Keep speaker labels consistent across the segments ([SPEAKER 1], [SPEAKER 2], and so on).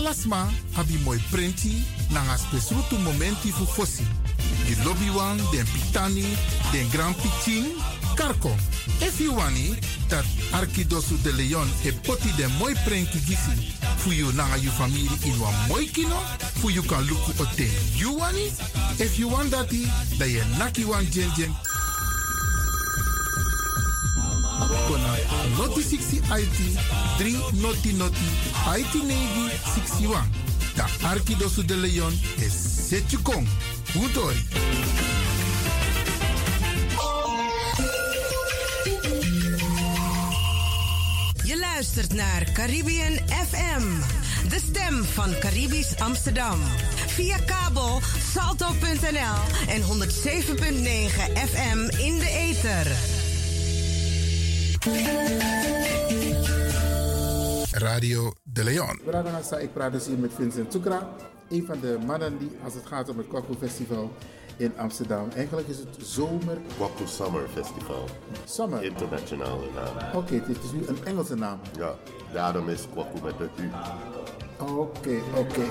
[SPEAKER 1] Alasma abi moi prenti nanga spesrutu momenti fu fosi. Di lobby wan, den pitani, den grand pitin, karko. If you wani, dat Arkidosu de Leon e poti den moi prenki gisi. Fu you nanga you family in wan moi kino, fu you kan luku o ten you wani. If you want dati, da ye naki wan jen jen kona noti 60 IT 3 noti noti IT negi 61. Da Arkidosu de Leon is Setjukong. Hutori.
[SPEAKER 2] Je luistert naar Caribbean FM, de stem van Caribisch Amsterdam. Via kabel salto.nl en 107.9 FM in de ether.
[SPEAKER 1] Radio de Leon.
[SPEAKER 3] Ik praat dus hier met Vincent Toekra. Een van de mannen die, als het gaat om het Kwaku Festival in Amsterdam. Eigenlijk is het zomer...
[SPEAKER 4] Kwaku Summer Festival.
[SPEAKER 3] Summer?
[SPEAKER 4] Internationale naam.
[SPEAKER 3] Oké, het is nu een Engelse naam.
[SPEAKER 4] Ja, daarom is Kwaku met de U.
[SPEAKER 3] Oké, oké.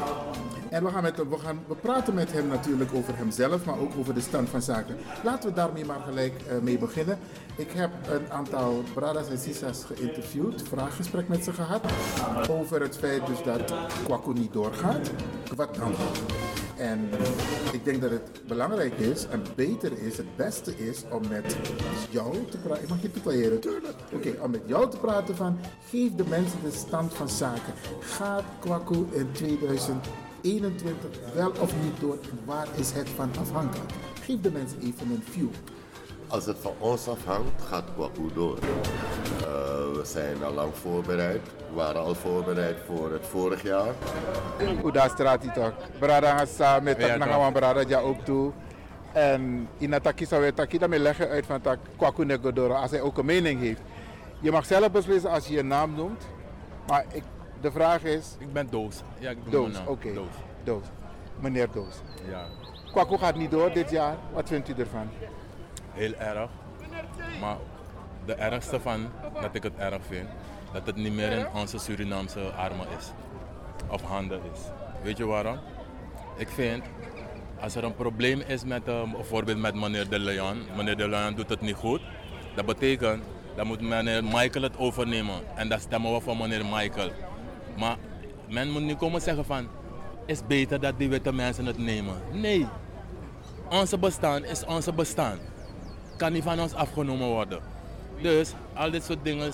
[SPEAKER 3] En we, gaan met we, gaan, we praten met hem natuurlijk over hemzelf, maar ook over de stand van zaken. Laten we daarmee maar gelijk uh, mee beginnen. Ik heb een aantal bradas en sisas geïnterviewd, vraaggesprek met ze gehad. Over het feit dus dat Kwaku niet doorgaat. Wat dan? En ik denk dat het belangrijk is en beter is, het beste is om met jou te praten. Ik mag je tutoyeren. Oké, om met jou te praten van geef de mensen de stand van zaken. Gaat Kwaku in 2021 wel of niet door en waar is het van afhankelijk? Geef de mensen even een view.
[SPEAKER 4] Als het van ons afhangt, gaat Kwaku door. Uh, we zijn al lang voorbereid. We waren al voorbereid voor het vorig jaar.
[SPEAKER 3] Hoe daar straat hij toch? Brada samen met tak nangawan brada ja ook toe. En in dat takkie zou je takkie daarmee leggen uit van tak Kwaku Negodoro als hij ook een mening heeft. Je mag zelf beslissen als je je naam noemt. Maar ik, de vraag is...
[SPEAKER 5] Ik ben Doos. Ja, ik
[SPEAKER 3] Doos, oké.
[SPEAKER 5] Okay.
[SPEAKER 3] Doos. Doos. Meneer Doos.
[SPEAKER 5] Ja.
[SPEAKER 3] Kwaku gaat niet door dit jaar. Wat vindt u ervan?
[SPEAKER 5] Heel erg. Maar de ergste van dat ik het erg vind, dat het niet meer in onze Surinaamse armen is. Of handen is. Weet je waarom? Ik vind, als er een probleem is met uh, bijvoorbeeld met meneer De Leon, meneer De Leon doet het niet goed, dat betekent dat moet meneer Michael het overnemen. En dat stemmen we voor meneer Michael. Maar men moet niet komen zeggen van, is beter dat die witte mensen het nemen. Nee. Onze bestaan is onze bestaan. Kan niet van ons afgenomen worden. Dus al dit soort dingen.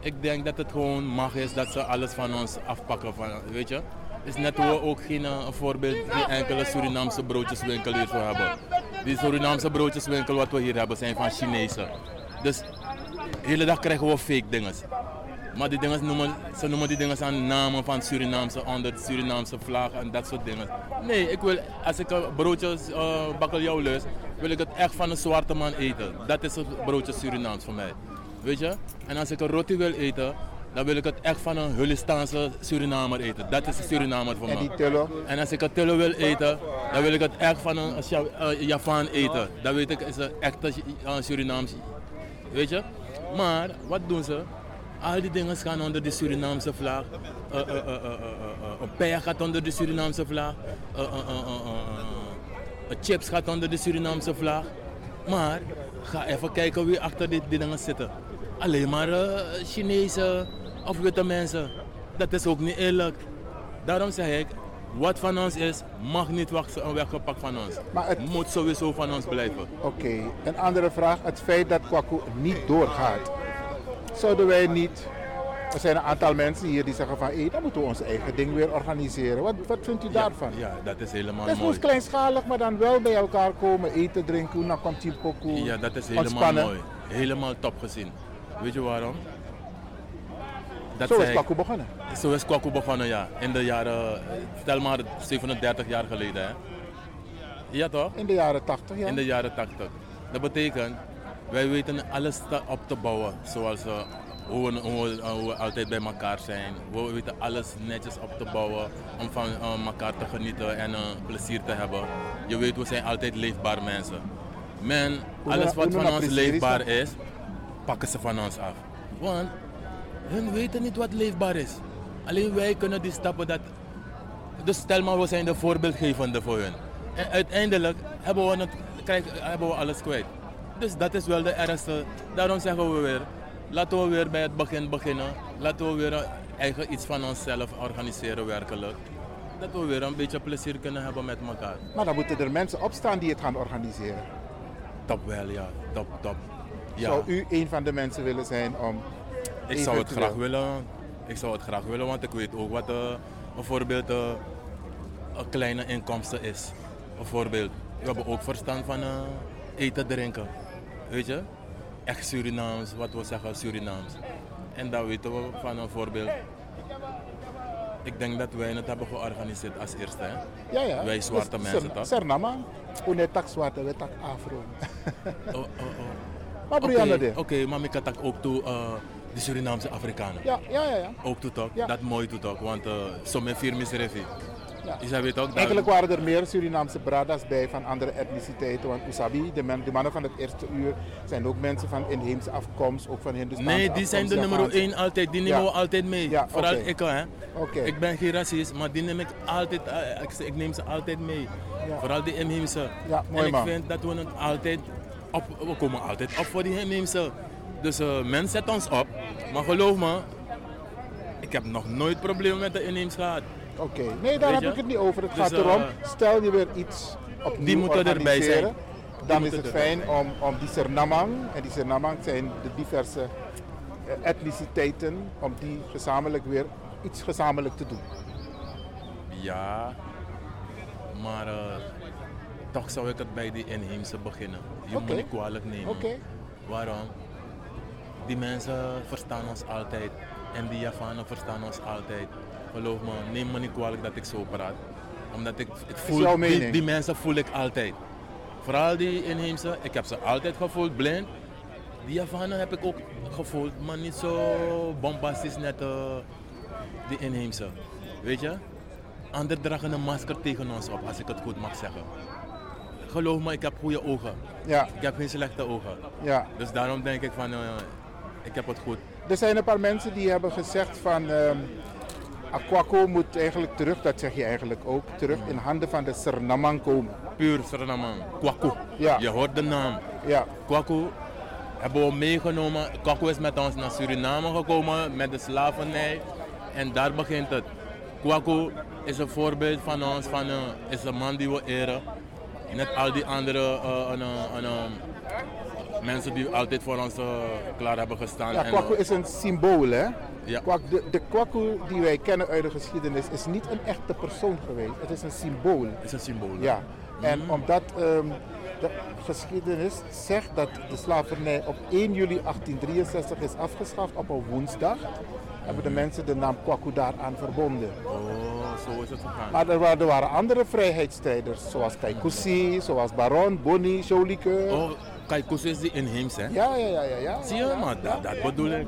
[SPEAKER 5] Ik denk dat het gewoon mag is dat ze alles van ons afpakken. Van, weet je? is net hoe we ook geen een voorbeeld, geen enkele Surinaamse broodjeswinkel hier voor hebben. Die Surinaamse broodjeswinkel wat we hier hebben zijn van Chinezen. Dus de hele dag krijgen we fake dingen. Maar die dingen noemen, ze noemen die dingen aan namen van Surinaamse, onder de Surinaamse vlag en dat soort dingen. Nee, ik wil, als ik een broodje uh, bakkeljauw lust, wil ik het echt van een zwarte man eten. Dat is het broodje Surinaams voor mij. Weet je? En als ik een roti wil eten, dan wil ik het echt van een Hulistaanse Surinamer eten. Dat is de Surinamer voor mij.
[SPEAKER 3] En die tillo?
[SPEAKER 5] En als ik een tillo wil eten, dan wil ik het echt van een uh, Javaan eten. Dan weet ik, is een echte uh, Surinaams. Weet je? Maar, wat doen ze? Al die dingen gaan onder de Surinaamse vlag. Uh, uh, uh, gaat onder de Surinaamse vlag. chips gaat onder de Surinaamse vlag. Maar ga even kijken wie achter die, die dingen zitten. Alleen maar Chinezen of witte mensen. Dat is ook niet eerlijk. Daarom zeg ik, wat van ons is, mag niet weggepakt van ons. Maar het moet sowieso van ons blijven.
[SPEAKER 3] Oké, okay. een andere vraag. Het feit dat Kwaku niet doorgaat zouden wij niet. Er zijn een aantal mensen hier die zeggen van hé, dan moeten we ons eigen ding weer organiseren. Wat, wat vindt u
[SPEAKER 5] ja,
[SPEAKER 3] daarvan?
[SPEAKER 5] Ja, dat is helemaal
[SPEAKER 3] Het is
[SPEAKER 5] mooi.
[SPEAKER 3] kleinschalig, maar dan wel bij elkaar komen, eten, drinken, dan komt die pokoe.
[SPEAKER 5] Ja, dat is helemaal
[SPEAKER 3] ontspannen.
[SPEAKER 5] mooi. Helemaal top gezien. Weet je waarom?
[SPEAKER 3] Dat Zo is Kwaku begonnen.
[SPEAKER 5] Zo is Kwaku begonnen, ja. In de jaren, stel maar 37 jaar geleden. Hè. Ja toch?
[SPEAKER 3] In de jaren 80, ja.
[SPEAKER 5] In de jaren 80. Dat betekent, wij weten alles op te bouwen. Zoals eh, hoe, we, hoe, we, hoe we altijd bij elkaar zijn. We weten alles netjes op te bouwen om van eh, elkaar te genieten en eh, plezier te hebben. Je weet, we zijn altijd leefbaar mensen. Men, alles wat van ons leefbaar is, pakken ze van ons af. Want hun weten niet wat leefbaar is. Alleen wij kunnen die stappen dat dus stel maar, we zijn de voorbeeldgevende voor hun. En uiteindelijk hebben we, het, krijg, hebben we alles kwijt. Dus dat is wel de ergste. Daarom zeggen we weer, laten we weer bij het begin beginnen. Laten we weer eigen iets van onszelf organiseren werkelijk. Dat we weer een beetje plezier kunnen hebben met elkaar.
[SPEAKER 3] Maar dan moeten er mensen opstaan die het gaan organiseren.
[SPEAKER 5] Top wel, ja. Top, top. Ja.
[SPEAKER 3] Zou u een van de mensen willen zijn om.
[SPEAKER 5] Ik zou het graag willen. Ik zou het graag willen, want ik weet ook wat eh, bijvoorbeeld eh, een kleine inkomsten is. Bijvoorbeeld, we hebben ook verstand van eh, eten, drinken. Weet je? Echt Surinaams, wat we zeggen Surinaams. En dat weten we van een voorbeeld. Ik denk dat wij het hebben georganiseerd als eerste. Hè?
[SPEAKER 3] Ja, ja.
[SPEAKER 5] Wij zwarte
[SPEAKER 3] Dus
[SPEAKER 5] mensen, toch?
[SPEAKER 3] Sernama. Hoe tak zwarte, we tak afro.
[SPEAKER 5] Oh, oh, oh.
[SPEAKER 3] Maar
[SPEAKER 5] Oké. Oké, maar ik had ook toe eh, de Surinaamse Afrikanen.
[SPEAKER 3] Ja, ja, ja. ja.
[SPEAKER 5] Ook toe toch?
[SPEAKER 3] Ja.
[SPEAKER 5] Dat mooi toe toch? Want uh, sommige firmen is.
[SPEAKER 3] Ja.
[SPEAKER 5] Je zei weet ook dat.
[SPEAKER 3] Eigenlijk waren er meer Surinaamse bradas bij van andere etniciteiten. Want Usabi, de, mannen van het eerste uur, zijn ook mensen van inheemse afkomst, ook van Hindustaanse
[SPEAKER 5] Nee, die zijn de nummer. 1 altijd. Die nemen we altijd mee. Vooral
[SPEAKER 3] oké.
[SPEAKER 5] ik hè.
[SPEAKER 3] Oké.
[SPEAKER 5] Ik ben geen racist, maar die neem ik altijd, eh, ik, ik neem ze altijd mee. Vooral die inheemse.
[SPEAKER 3] Ja, mooi
[SPEAKER 5] en ik
[SPEAKER 3] man.
[SPEAKER 5] vind dat we het altijd op, we komen altijd op voor die inheemse. Dus eh men zet ons op. Maar geloof me, ik heb nog nooit problemen met de inheemse gehad.
[SPEAKER 3] Oké, nee, daar heb ik het niet over. Het
[SPEAKER 5] Dus,
[SPEAKER 3] gaat erom,
[SPEAKER 5] eh,
[SPEAKER 3] stel je weer iets opnieuw
[SPEAKER 5] Die moeten erbij zijn.
[SPEAKER 3] Dan is het fijn om, om die Sernamang, en die Sernamang zijn de diverse eh, etniciteiten, om die gezamenlijk weer iets gezamenlijk te doen.
[SPEAKER 5] Ja, maar eh, toch zou ik het bij die inheemse beginnen. Je
[SPEAKER 3] Oké.
[SPEAKER 5] moet niet kwalijk nemen.
[SPEAKER 3] Oké.
[SPEAKER 5] Waarom? Die mensen verstaan ons altijd. En die Javanen verstaan ons altijd. Geloof me, neem me niet kwalijk dat ik zo praat. Omdat ik, ik voel, die, die mensen voel ik altijd. Vooral die inheemse, ik heb ze altijd gevoeld, blind. Die Javanen heb ik ook gevoeld, maar niet zo bombastisch net eh, die inheemse. Weet je? Anderen dragen een masker tegen ons op, als ik het goed mag zeggen. Geloof me, ik heb goede ogen.
[SPEAKER 3] Ja,
[SPEAKER 5] Ik heb geen slechte ogen.
[SPEAKER 3] ja.
[SPEAKER 5] Dus daarom denk ik van, eh, ik heb het goed.
[SPEAKER 3] Er zijn een paar mensen die hebben gezegd van ehm Aquaco moet eigenlijk terug, dat zeg je eigenlijk ook, terug in handen van de Sernamang komen.
[SPEAKER 5] Puur Suriname, Kwaku.
[SPEAKER 3] Ja.
[SPEAKER 5] Je hoort de naam.
[SPEAKER 3] Ja,
[SPEAKER 5] Kwaku hebben we meegenomen. Kwaku is met ons naar Suriname gekomen met de slavernij. En daar begint het. Kwaku is een voorbeeld van ons, van, eh, is een man die we eren. Net al die andere eh, eh, mensen die altijd voor ons eh, klaar hebben gestaan.
[SPEAKER 3] ja Kwaku is een symbool hè.
[SPEAKER 5] Ja.
[SPEAKER 3] Kwak, de, de Kwaku die wij kennen uit de geschiedenis is niet een echte persoon geweest. Het is een symbool.
[SPEAKER 5] is een symbool. hè?
[SPEAKER 3] Ja, en
[SPEAKER 5] Mm.
[SPEAKER 3] omdat ehm, de geschiedenis zegt dat de slavernij op 1 juli 1863 is afgeschaft op een woensdag, hebben de mensen de naam Kwaku daaraan verbonden.
[SPEAKER 5] Oh, zo is het gegaan.
[SPEAKER 3] Maar er waren, er waren andere vrijheidsstrijders, zoals Kaikousi, zoals Baron, Boni, Jolicoeur.
[SPEAKER 5] Oh, kijk, Koes is die inheems, hè?
[SPEAKER 3] Ja, ja, ja, ja, ja.
[SPEAKER 5] Zie je, maar dat, dat bedoel ik.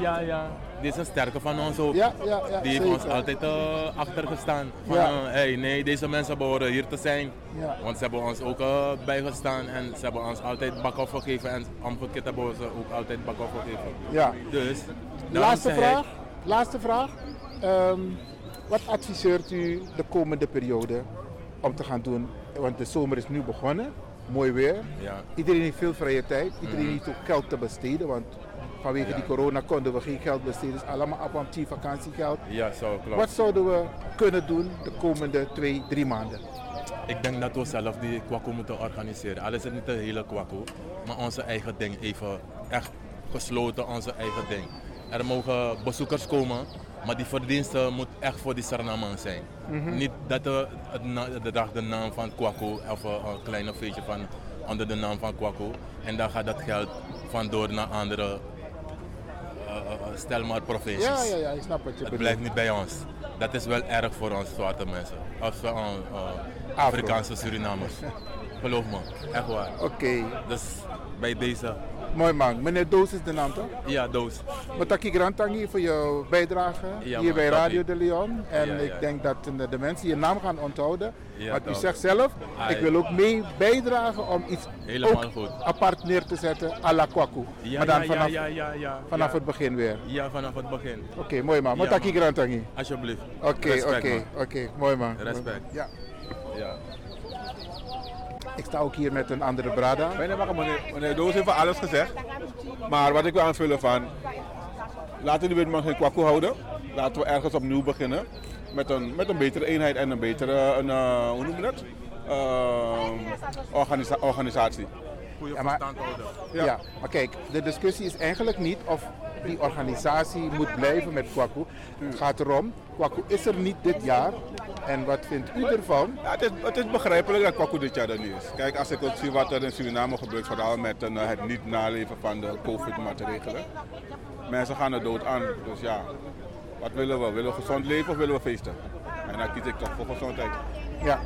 [SPEAKER 5] Ja, ja. Dit is een sterke van ons ook.
[SPEAKER 3] Ja, ja, ja,
[SPEAKER 5] Die heeft
[SPEAKER 3] zeker.
[SPEAKER 5] ons altijd uh, achtergestaan. Van,
[SPEAKER 3] Ja.
[SPEAKER 5] eh, hey, nee, deze mensen behoren hier te zijn.
[SPEAKER 3] Ja.
[SPEAKER 5] Want ze hebben ons ook eh, bijgestaan en ze hebben ons altijd bakaf gegeven. En omgekeerd hebben ze ook altijd bakaf gegeven.
[SPEAKER 3] Ja.
[SPEAKER 5] Dus,
[SPEAKER 3] Laatste
[SPEAKER 5] ik-
[SPEAKER 3] vraag. Laatste vraag. Ehm, wat adviseert u de komende periode om te gaan doen? Want de zomer is nu begonnen. Mooi weer.
[SPEAKER 5] Ja.
[SPEAKER 3] Iedereen heeft veel vrije tijd. Iedereen heeft ook geld te besteden. Want vanwege die corona konden we geen geld besteden. Dus allemaal appentie vakantiegeld.
[SPEAKER 5] Ja, zo klopt.
[SPEAKER 3] Wat zouden we kunnen doen de komende twee, drie maanden?
[SPEAKER 5] Ik denk dat we zelf die kwakko moeten organiseren. Al is het niet de hele kwakko, maar onze eigen ding even echt gesloten, onze eigen ding. Er mogen bezoekers komen, maar die verdiensten moet echt voor die Sarnaman zijn. Niet dat de, het na- de dag de naam van kwakko of een, kleine feestje van onder de naam van kwakko en dan gaat dat geld vandoor naar andere, eh, eh, stel maar provincies.
[SPEAKER 3] Ja, ja, ja, ik snap je
[SPEAKER 5] Het
[SPEAKER 3] bedoelt.
[SPEAKER 5] blijft niet bij ons. dat is wel erg voor ons zwarte mensen. Of uh, uh, Afrikaanse Surinamers. Geloof me, echt waar.
[SPEAKER 3] Oké.
[SPEAKER 5] Dus bij deze.
[SPEAKER 3] Mooi man. Meneer Doos is de naam toch?
[SPEAKER 5] Ja, Doos.
[SPEAKER 3] Mataki Grantangi voor jouw bijdrage
[SPEAKER 5] Ja,
[SPEAKER 3] hier bij. Radio de Leon. En
[SPEAKER 5] Ja, ja.
[SPEAKER 3] ik denk dat de, mensen je naam gaan onthouden. Want u zegt zelf,
[SPEAKER 5] Ah,
[SPEAKER 3] ik wil ook mee bijdragen om iets ook
[SPEAKER 5] goed.
[SPEAKER 3] apart neer te zetten à la Kwaku. Maar dan vanaf, vanaf het begin weer.
[SPEAKER 5] Ja, vanaf het begin.
[SPEAKER 3] Oké, mooi man. Mataki. Grantangi.
[SPEAKER 5] Alsjeblieft.
[SPEAKER 3] Oké, oké, oké. Mooi man.
[SPEAKER 5] Respect.
[SPEAKER 3] Ja.
[SPEAKER 5] Ja.
[SPEAKER 3] Ik sta ook hier met een andere brada.
[SPEAKER 6] Meneer, meneer Doos heeft alles gezegd. Maar wat ik wil aanvullen van, laten we de witman geen kwakko houden. Laten we ergens opnieuw beginnen. Met een, met een betere eenheid en een betere, een, eh, hoe noem je dat? Ehm, organisa- organisatie.
[SPEAKER 5] Goede
[SPEAKER 3] Ja, maar-
[SPEAKER 5] verstand houden.
[SPEAKER 3] Ja. maar kijk, de discussie is eigenlijk niet of die organisatie moet blijven met Kwaku. Het gaat erom, Kwaku is er niet dit jaar. En wat vindt u ervan?
[SPEAKER 6] Ja, het, is, het is begrijpelijk dat kwakko dit jaar er niet is. Kijk, als ik ook zie wat er in Suriname gebeurt, vooral met een, eh, het niet naleven van de COVID-maatregelen. Mensen gaan er dood aan. Dus ja, wat willen we? Willen we gezond leven of willen we feesten? En dan kies ik toch voor gezondheid.
[SPEAKER 3] Ja.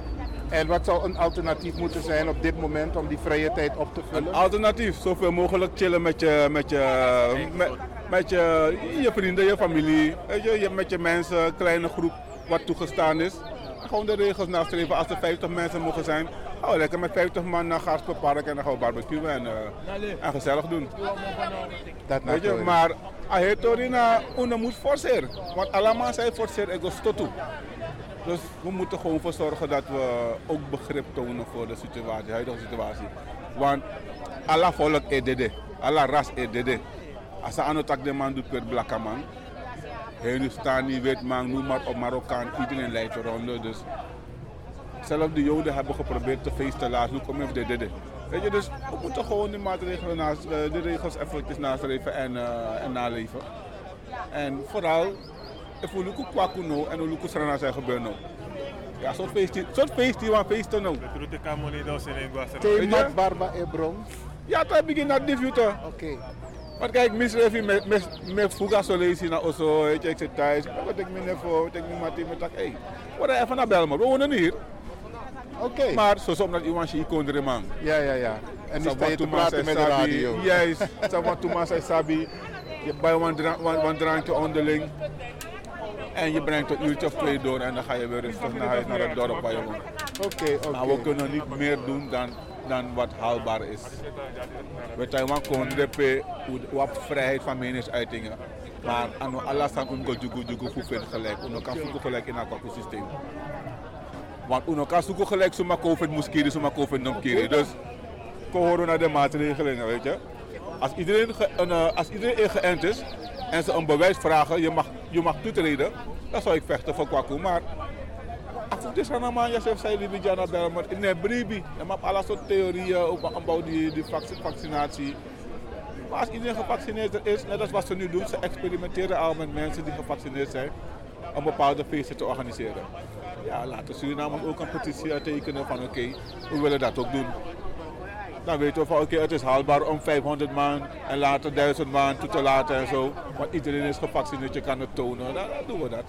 [SPEAKER 3] En wat zou een alternatief moeten zijn op dit moment om die vrije tijd op te vullen?
[SPEAKER 6] Alternatief, zoveel mogelijk chillen met je, met je, met, met je, je vrienden, je familie, weet je, je- met je mensen, kleine groep wat toegestaan is. Gewoon de regels nastreven. Als er 50 mensen mogen zijn, we lekker met 50 man naar Gaasperpark en dan gaan we barbecuen en, eh, en gezellig doen.
[SPEAKER 3] Dat
[SPEAKER 6] Weet je, maar Ahetorina, una moet forceren. Want allemaal zijn forceren, ik was tot toe. Dus we moeten gewoon voor zorgen dat we ook begrip tonen voor de situatie, de huidige situatie. Want alle volk dit, alle ras dit. Als aan het tak de man doet per blakke man, Hindustani, witman, noem maar op Marokkaan, iedereen leidt een ronde. Dus zelfs de Joden hebben geprobeerd te feesten laatst, hoe kom je dit, dit, dit. Weet je, dus we moeten gewoon de maatregelen naast, de regels eventjes nastreven en, en naleven. En vooral, ik voel ook kwaku nou en hoe ik strana zijn gebeurd nou. Ja, zo'n feest, zo'n feest die we feesten nou.
[SPEAKER 3] Thema Barba e Bron.
[SPEAKER 6] Ja, toen begin naar vuurte.
[SPEAKER 3] Oké.
[SPEAKER 6] Maar kijk, misdrijf je met, met, met fuga lezen naar Osso, weet je, ik zit thuis. Wat ik me net voor, wat ik me maar tegen tak, word even naar Belmer, we wonen hier.
[SPEAKER 3] Oké.
[SPEAKER 6] Maar zo soms dat iemand hier kon man.
[SPEAKER 3] Ja, ja, ja. En nu sta je te praten met de radio.
[SPEAKER 6] Juist, Sabat Thomas en Sabi. Je bij een drankje onderling. En je brengt een uurtje of twee door en dan ga je weer rustig naar huis, naar het dorp waar je woont.
[SPEAKER 3] Oké, oké.
[SPEAKER 6] Maar we kunnen niet meer doen dan, dan wat haalbaar is. We Taiwan kon de wat vrijheid van meningsuitingen. Maar aan alles aan jugu jugu voor gelijk. Uno kan zoeken gelijk in het systeem. Want uno kan zoeken gelijk zomaar COVID moest keren, zomaar COVID nog keren. Dus naar de maatregelen, weet je. Als iedereen, een, eh, als iedereen ingeënt is en ze een bewijs vragen, je mag, je mag toetreden, dan zou ik vechten voor Kwaku. Maar Aku dis sana man ya chef saya di Bijana Belmer in Bribi. Je hebt alle soort theorieën over aanbouw die, die vac- vaccinatie. Maar als iedereen gevaccineerd is, net als wat ze nu doen, ze experimenteren al met mensen die gevaccineerd zijn om bepaalde feesten te organiseren. Ja, laten Surinamers ook een petitie tekenen van oké, we willen dat ook doen. Dan weten we van oké, het is haalbaar om 500 man en later 1000 man toe te laten en zo. Want iedereen is gevaccineerd, je kan het tonen, dan doen we dat.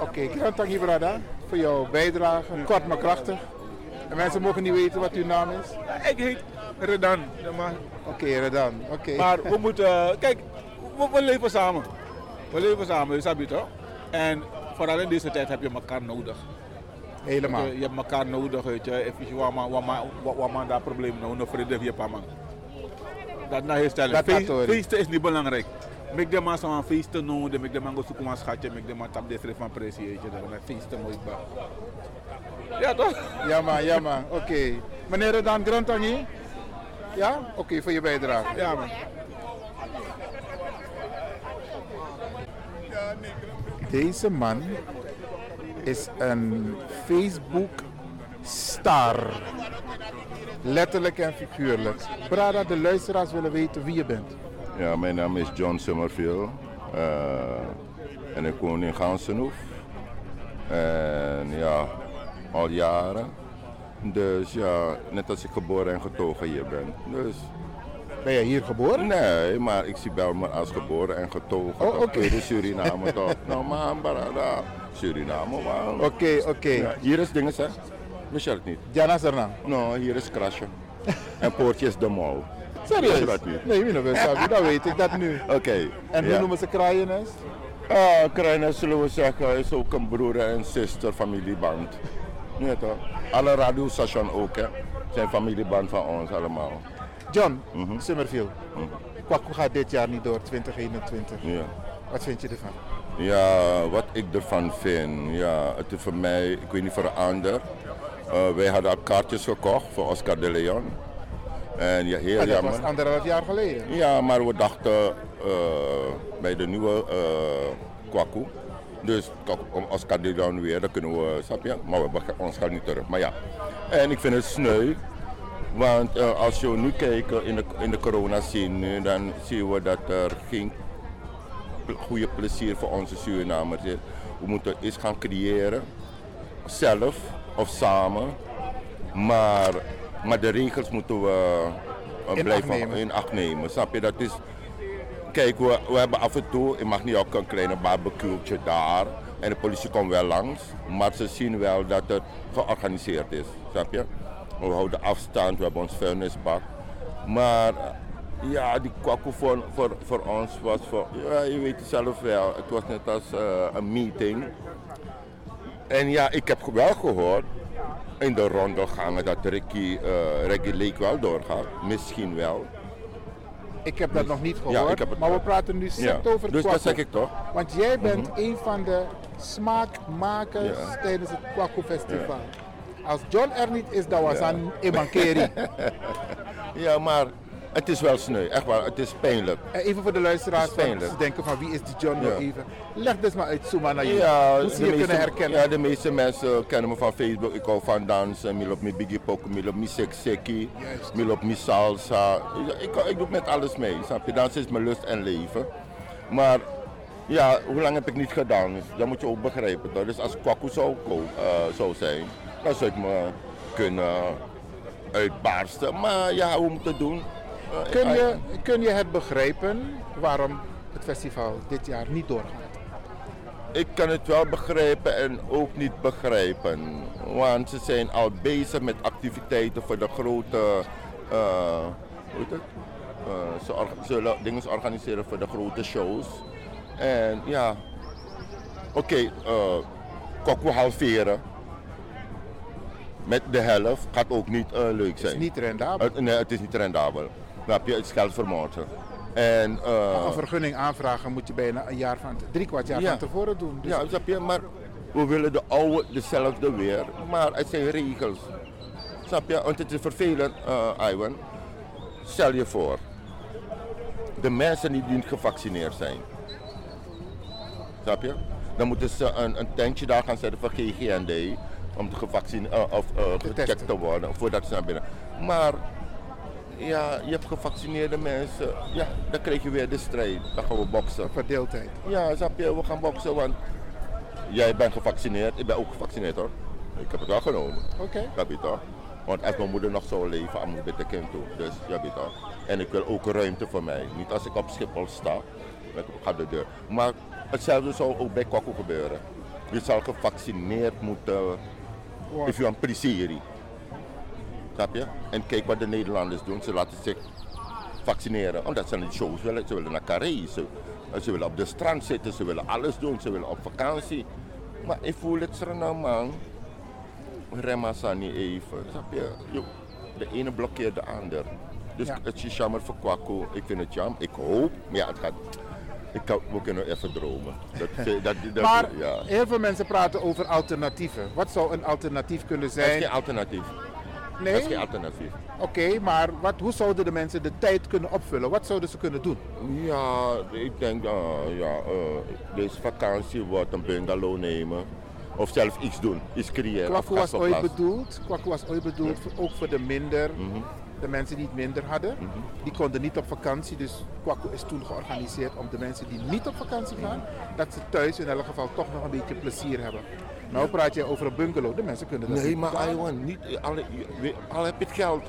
[SPEAKER 3] Oké, okay, je brada voor jouw bijdrage. Kort maar krachtig. En mensen mogen niet weten wat uw naam is.
[SPEAKER 6] Ik heet Redan.
[SPEAKER 3] Oké, Redan. Oké.
[SPEAKER 6] Maar we moeten, kijk, we, we leven samen. We leven samen, snap je toch? En vooral in deze tijd heb je elkaar nodig.
[SPEAKER 3] Helemaal.
[SPEAKER 6] Je, je hebt elkaar nodig, weet je. Even wat man, daar probleem nou, een vrede via pa man. Dat naar je stellen.
[SPEAKER 3] Dat
[SPEAKER 6] Feest,
[SPEAKER 3] dat
[SPEAKER 6] feesten is niet belangrijk. Mek de man zo'n feesten nodig, mek de man go een schatje, mek de man tap de je. Ba. Ja toch?
[SPEAKER 3] Ja man, ja man. Oké. Meneer Redan Grantangi? Ja? Oké, voor je bijdrage.
[SPEAKER 6] Ja man.
[SPEAKER 3] Deze man is een Facebook-star. Letterlijk en figuurlijk. Brada, de luisteraars willen weten wie je bent.
[SPEAKER 4] Ja, mijn naam is John Summerfield eh, en ik woon in Gansenhoef. En ja, al jaren. Dus ja, net als ik geboren en getogen hier ben. Dus
[SPEAKER 3] Ben jij hier geboren?
[SPEAKER 4] Nee, maar ik zie Belmer als geboren en getogen.
[SPEAKER 3] Oh, oké.
[SPEAKER 4] Suriname toch? Nou man, barada. Suriname man.
[SPEAKER 3] Oké, oké.
[SPEAKER 4] Ja, hier is dingen je dat niet?
[SPEAKER 3] Jana Serna.
[SPEAKER 4] Nou, hier is Krasje. en Poortje is de mol.
[SPEAKER 3] Serieus?
[SPEAKER 4] Dat niet?
[SPEAKER 3] Nee, wie nog Sabi, dan weet ik dat nu.
[SPEAKER 4] Oké.
[SPEAKER 3] En
[SPEAKER 4] ja.
[SPEAKER 3] noemen ze kraaiennest?
[SPEAKER 4] Ah, Krijnen zullen we zeggen is ook een broer en zuster familieband. Nee toch? Alle radiostations ook hè. Zijn familieband van ons allemaal.
[SPEAKER 3] John,
[SPEAKER 4] Mhm.
[SPEAKER 3] Summerfield. Kwaku gaat dit jaar niet door, 2021.
[SPEAKER 4] Ja.
[SPEAKER 3] Wat vind je ervan?
[SPEAKER 4] Ja, wat ik ervan vind, ja, het is voor mij, ik weet niet voor een ander. Eh, wij hadden al kaartjes gekocht voor Oscar de Leon. En ja, heel
[SPEAKER 3] dat
[SPEAKER 4] jammer.
[SPEAKER 3] was anderhalf jaar geleden.
[SPEAKER 4] Ja, maar we dachten eh, bij de nieuwe eh Kwaku. Dus Oscar de Leon weer, dan kunnen we, snap je? Maar we ons geld niet terug. Maar ja, en ik vind het sneu. Want eh, als je nu kijkt in de, in de corona scene, dan zien we dat er geen goede plezier voor onze Surinamers is. We moeten iets gaan creëren, zelf of samen. Maar, maar de regels moeten we eh,
[SPEAKER 3] In
[SPEAKER 4] blijven
[SPEAKER 3] acht
[SPEAKER 4] in acht nemen. Snap je? Dat is, kijk, we, we hebben af en toe, je mag niet ook een kleine barbecue'tje daar. En de politie komt wel langs, maar ze zien wel dat het georganiseerd is. Snap je? We houden afstand, we hebben ons vuilnisbak. Maar eh, ja, die kwakkel voor, voor, voor ons was voor, ja, je weet het zelf wel, het was net als eh, een meeting. En ja, ik heb wel gehoord in de rondelgangen dat Ricky, eh Ricky Lake wel doorgaat. Misschien wel.
[SPEAKER 3] Ik heb dat nog niet gehoord,
[SPEAKER 4] het
[SPEAKER 3] maar we praten nu
[SPEAKER 4] Ja,
[SPEAKER 3] over
[SPEAKER 4] dus
[SPEAKER 3] Kwaku.
[SPEAKER 4] dat zeg ik toch.
[SPEAKER 3] Want jij bent een van de smaakmakers
[SPEAKER 4] Ja.
[SPEAKER 3] tijdens het Kwaku Festival. Als John er niet is, dan was aan Emankeri.
[SPEAKER 4] Ja, maar het is wel sneu. Echt waar, het is pijnlijk.
[SPEAKER 3] En even voor de luisteraars,
[SPEAKER 4] pijnlijk.
[SPEAKER 3] ze denken van wie is die John
[SPEAKER 4] Ja.
[SPEAKER 3] nog even. Leg dus maar uit, Suma, naar je.
[SPEAKER 4] Ja,
[SPEAKER 3] Hoe ze
[SPEAKER 4] de
[SPEAKER 3] je
[SPEAKER 4] meeste,
[SPEAKER 3] kunnen herkennen.
[SPEAKER 4] ja, de meeste mensen kennen me van Facebook. Ik hou van dansen, mil op mijn biggie pokken, mil op mijn sekseki, op mijn salsa. Ik, ik doe met alles mee, snap je? Dansen is mijn lust en leven. Maar ja, hoe lang heb ik niet gedaan? Dus dat moet je ook begrijpen. Toch? Dus als Kwaku zou, eh, zou zijn, dan zou ik me kunnen uitbarsten. Maar ja, hoe moet het doen? Eh,
[SPEAKER 3] Kun je, kun je het begrijpen waarom het festival dit jaar niet doorgaat?
[SPEAKER 4] Ik kan het wel begrijpen en ook niet begrijpen. Want ze zijn al bezig met activiteiten voor de grote. eh, hoe heet het? Eh, ze zullen dingen organiseren voor de grote shows. En ja, oké, okay, uh, halveren. Met de helft gaat ook niet eh, leuk
[SPEAKER 3] Het is
[SPEAKER 4] zijn.
[SPEAKER 3] niet rendabel.
[SPEAKER 4] Nee, het is niet rendabel. Snap je? Het geld vermoorden. En, eh,
[SPEAKER 3] Een vergunning aanvragen moet je bijna een jaar van, drie kwart jaar
[SPEAKER 4] Ja.
[SPEAKER 3] van tevoren doen. Dus
[SPEAKER 4] Ja, snap je? Maar we willen de oude dezelfde weer. Maar het zijn regels. Snap je? Want het is vervelend, eh Iwan. Stel je voor. De mensen die niet gevaccineerd zijn. Snap je? Dan moeten ze een, een tentje daar gaan zetten voor GGND. Om te gevaccineerd of eh, gecheckt
[SPEAKER 3] testen.
[SPEAKER 4] te worden voordat ze naar binnen. Maar ja, je hebt gevaccineerde mensen. Ja, dan krijg je weer de strijd. Dan gaan we boksen.
[SPEAKER 3] verdeeldheid.
[SPEAKER 4] Ja, snap je, we gaan boksen, want jij bent gevaccineerd, ik ben ook gevaccineerd hoor. Ik heb het wel genomen.
[SPEAKER 3] Oké.
[SPEAKER 4] Dat weet je toch? Want als mijn moeder nog zou leven, dan moet ik met de kind toe. Dus ja, weet toch? En ik wil ook ruimte voor mij. Niet als ik op Schiphol sta, ik ga de deur. Maar hetzelfde zou ook bij Kwaku gebeuren. Je zal gevaccineerd moeten, if you want plezier. Snap je? En kijk wat de Nederlanders doen, ze laten zich vaccineren. Omdat ze naar die shows willen, ze willen naar Carré, ze, ze willen op de strand zitten, ze willen alles doen, ze willen op vakantie. Maar ik voel het zo nou man, remma ze niet even, snap je? Jo, de ene blokkeert de ander. Dus
[SPEAKER 3] Ja.
[SPEAKER 4] het is jammer voor Kwaku, ik vind het jammer, ik hoop, maar ja, het gaat, ik kan, we kunnen even dromen. Dat, dat, dat,
[SPEAKER 3] Maar
[SPEAKER 4] ja.
[SPEAKER 3] heel veel mensen praten over alternatieven. Wat zou een alternatief kunnen
[SPEAKER 4] Dat is
[SPEAKER 3] zijn?
[SPEAKER 4] geen alternatief. Dat is
[SPEAKER 3] Nee?
[SPEAKER 4] geen alternatief.
[SPEAKER 3] Oké, maar wat, hoe zouden de mensen de tijd kunnen opvullen? Wat zouden ze kunnen doen?
[SPEAKER 4] Ja, ik denk, uh, ja, uh, deze vakantie wordt een bungalow nemen. Of zelf iets doen, iets creëren.
[SPEAKER 3] Kwaku was ooit bedoeld, Kwaku was ooit bedoeld ook voor de minder,
[SPEAKER 4] Mhm.
[SPEAKER 3] de mensen die het minder hadden. Die konden niet op vakantie, dus Kwaku is toen georganiseerd om de mensen die niet op vakantie gaan, dat ze thuis in elk geval toch nog een beetje plezier hebben. Nou praat je over een bungalow, de mensen kunnen dat
[SPEAKER 4] Nee,
[SPEAKER 3] niet
[SPEAKER 4] maar
[SPEAKER 3] betalen.
[SPEAKER 4] Iwan, niet, al, al heb je het geld.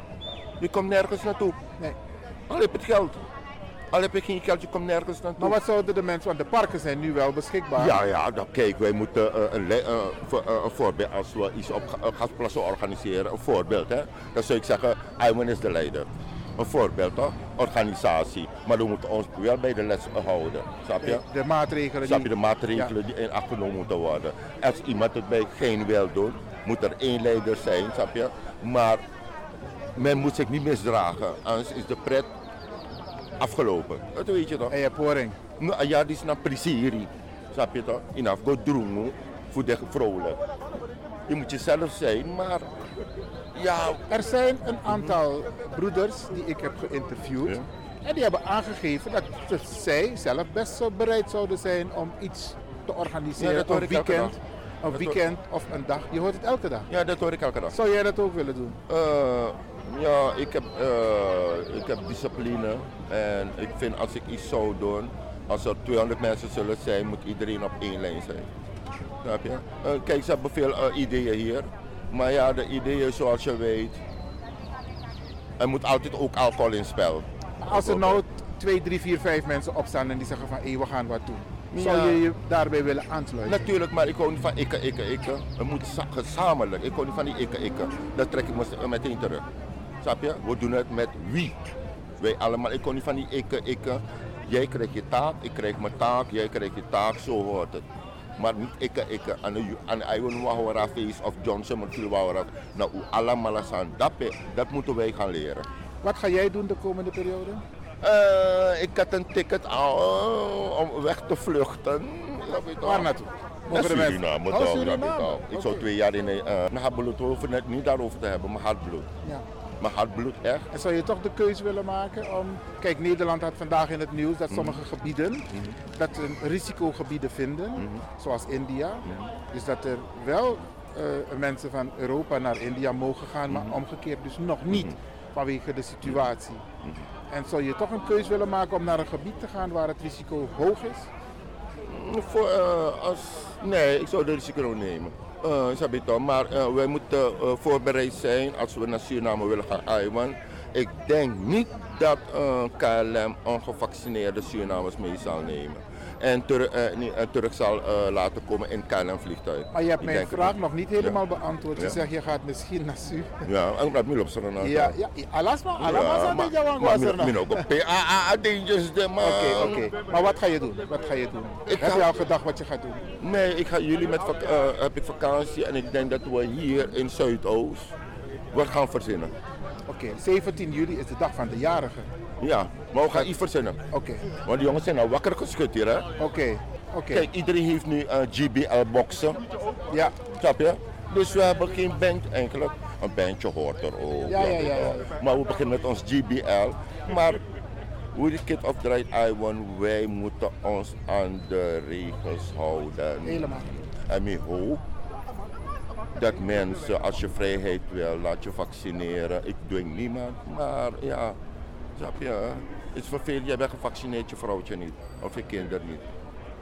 [SPEAKER 4] Je komt nergens naartoe.
[SPEAKER 3] Nee.
[SPEAKER 4] Al heb je het geld. Al heb je geen geld, je komt nergens naartoe.
[SPEAKER 3] Maar wat zouden de mensen, want de parken zijn nu wel beschikbaar.
[SPEAKER 4] Ja, ja, dan, kijk, wij moeten eh, een, eh, voor- eh, een voorbeeld, als we iets op ga- gasplassen organiseren, een voorbeeld, hè, dan zou ik zeggen, Iwan is de leider. Een voorbeeld, toch? Organisatie. Maar we moeten ons wel bij de les houden, snap je?
[SPEAKER 3] De, maatregelen
[SPEAKER 4] Snap je
[SPEAKER 3] die...
[SPEAKER 4] de maatregelen die in acht genomen moeten worden? Als iemand het bij geen wil doen, moet er één leider zijn, snap je? Maar men moet zich niet misdragen, anders is de pret afgelopen. Dat weet je toch?
[SPEAKER 3] En je hebt horing.
[SPEAKER 4] Nou, ja, die is naar plezier. Snap je toch? In voor de vrouwen. Je moet jezelf zijn, maar ja,
[SPEAKER 3] Er zijn een aantal broeders die ik heb geïnterviewd. En die hebben aangegeven dat zij zelf best zo bereid zouden zijn om iets te organiseren.
[SPEAKER 4] Ja, dat hoor
[SPEAKER 3] een
[SPEAKER 4] ik elke
[SPEAKER 3] weekend,
[SPEAKER 4] dag.
[SPEAKER 3] een weekend of een dag. Je hoort het elke dag.
[SPEAKER 4] ja, dat hoor ik elke dag.
[SPEAKER 3] Zou jij dat ook willen doen?
[SPEAKER 4] Eh, ja, ik heb, eh, ik heb discipline en ik vind als ik iets zou doen, als er 200 mensen zullen zijn, moet iedereen op één lijn zijn. Snap je? Eh, kijk, ze hebben veel ideeën hier, maar ja, de ideeën zoals je weet, er moet altijd ook alcohol in spel.
[SPEAKER 3] Als er nou 2, 3, 4, 5 mensen opstaan en die zeggen van hé, we gaan wat doen. Zou
[SPEAKER 4] Ja.
[SPEAKER 3] je je daarbij willen aansluiten?
[SPEAKER 4] Natuurlijk, maar ik hou niet van ikke, ikke, ikke. Het moet sa- gezamenlijk. Ik hou niet van die ikke, ikke. Dat trek ik me meteen terug. Snap je? We doen het met wie? Wij allemaal. Ik hou niet van die ikke, ikke. Jij krijgt je taak, ik krijg mijn taak, jij krijgt je taak, zo hoort het. Maar niet ikke, ikke. En de- En Iwan Wahora Face of Johnson Mercure Wahora. Nou, hoe allemaal zijn. Dat, dat moeten wij gaan leren.
[SPEAKER 3] Wat ga jij doen de komende periode?
[SPEAKER 4] Eh, ik had een ticket eh, om weg te vluchten.
[SPEAKER 3] Waar naartoe?
[SPEAKER 4] Naar Suriname,
[SPEAKER 3] Oh, Suriname.
[SPEAKER 4] ik. Ik zou twee jaar in uh, hoeven het niet daarover te hebben, mijn hartbloed.
[SPEAKER 3] Ja.
[SPEAKER 4] Mijn hartbloed, echt.
[SPEAKER 3] En zou je toch de keuze willen maken om... Kijk, Nederland had vandaag in het nieuws dat sommige gebieden... dat ze risicogebieden vinden, zoals India. Dus dat er wel eh, mensen van Europa naar India mogen gaan, maar omgekeerd dus nog niet vanwege de situatie. En zou je toch een keuze willen maken om naar een gebied te gaan waar het risico hoog is?
[SPEAKER 4] Voor, eh, als, nee, ik zou de risico nemen. Eh? Maar eh, wij moeten eh, voorbereid zijn als we naar Suriname willen gaan Iwan. Ik denk niet dat KLM ongevaccineerde Surinamers mee zal nemen. En, ter, eh, en terug zal eh, laten komen in KLM vliegtuig.
[SPEAKER 3] Maar je hebt
[SPEAKER 4] Ik
[SPEAKER 3] mijn vraag nog niet helemaal
[SPEAKER 4] Ja.
[SPEAKER 3] beantwoord. Je
[SPEAKER 4] Ja.
[SPEAKER 3] zegt je gaat misschien naar Su.
[SPEAKER 4] Ja, ik heb niet op
[SPEAKER 3] Ja, ja, ja, zijn jouw
[SPEAKER 4] maar
[SPEAKER 3] angst
[SPEAKER 4] min ook op PAA dingetjes man.
[SPEAKER 3] Oké, oké. Maar wat ga je doen? Wat ga je doen?
[SPEAKER 4] Ik
[SPEAKER 3] Heb
[SPEAKER 4] ga-
[SPEAKER 3] je al gedacht wat je gaat doen?
[SPEAKER 4] Nee, ik ga jullie met eh, heb ik vakantie en ik denk dat we hier in Zuidoost wat gaan verzinnen.
[SPEAKER 3] Oké, 17 juli is de dag van de jarige.
[SPEAKER 4] Ja, maar we gaan iets verzinnen.
[SPEAKER 3] Oké,
[SPEAKER 4] Want die jongens zijn al wakker geschud hier hè.
[SPEAKER 3] oké, oké.
[SPEAKER 4] Kijk, iedereen heeft nu een GBL boxen.
[SPEAKER 3] Ja,
[SPEAKER 4] Snap je? Dus we hebben geen band eigenlijk. Een bandje hoort er ook.
[SPEAKER 3] Ja, ja, ja, ja.
[SPEAKER 4] Maar we beginnen met ons GBL. Maar hoe de kid of draait Iwan, wij moeten ons aan de regels houden.
[SPEAKER 3] helemaal.
[SPEAKER 4] En ik hoop dat mensen, als je vrijheid wil, laat je vaccineren. Ik dwing niemand, maar ja, snap je? Het is vervelend, jij bent gevaccineerd, je vrouwtje niet. Of je kinder niet.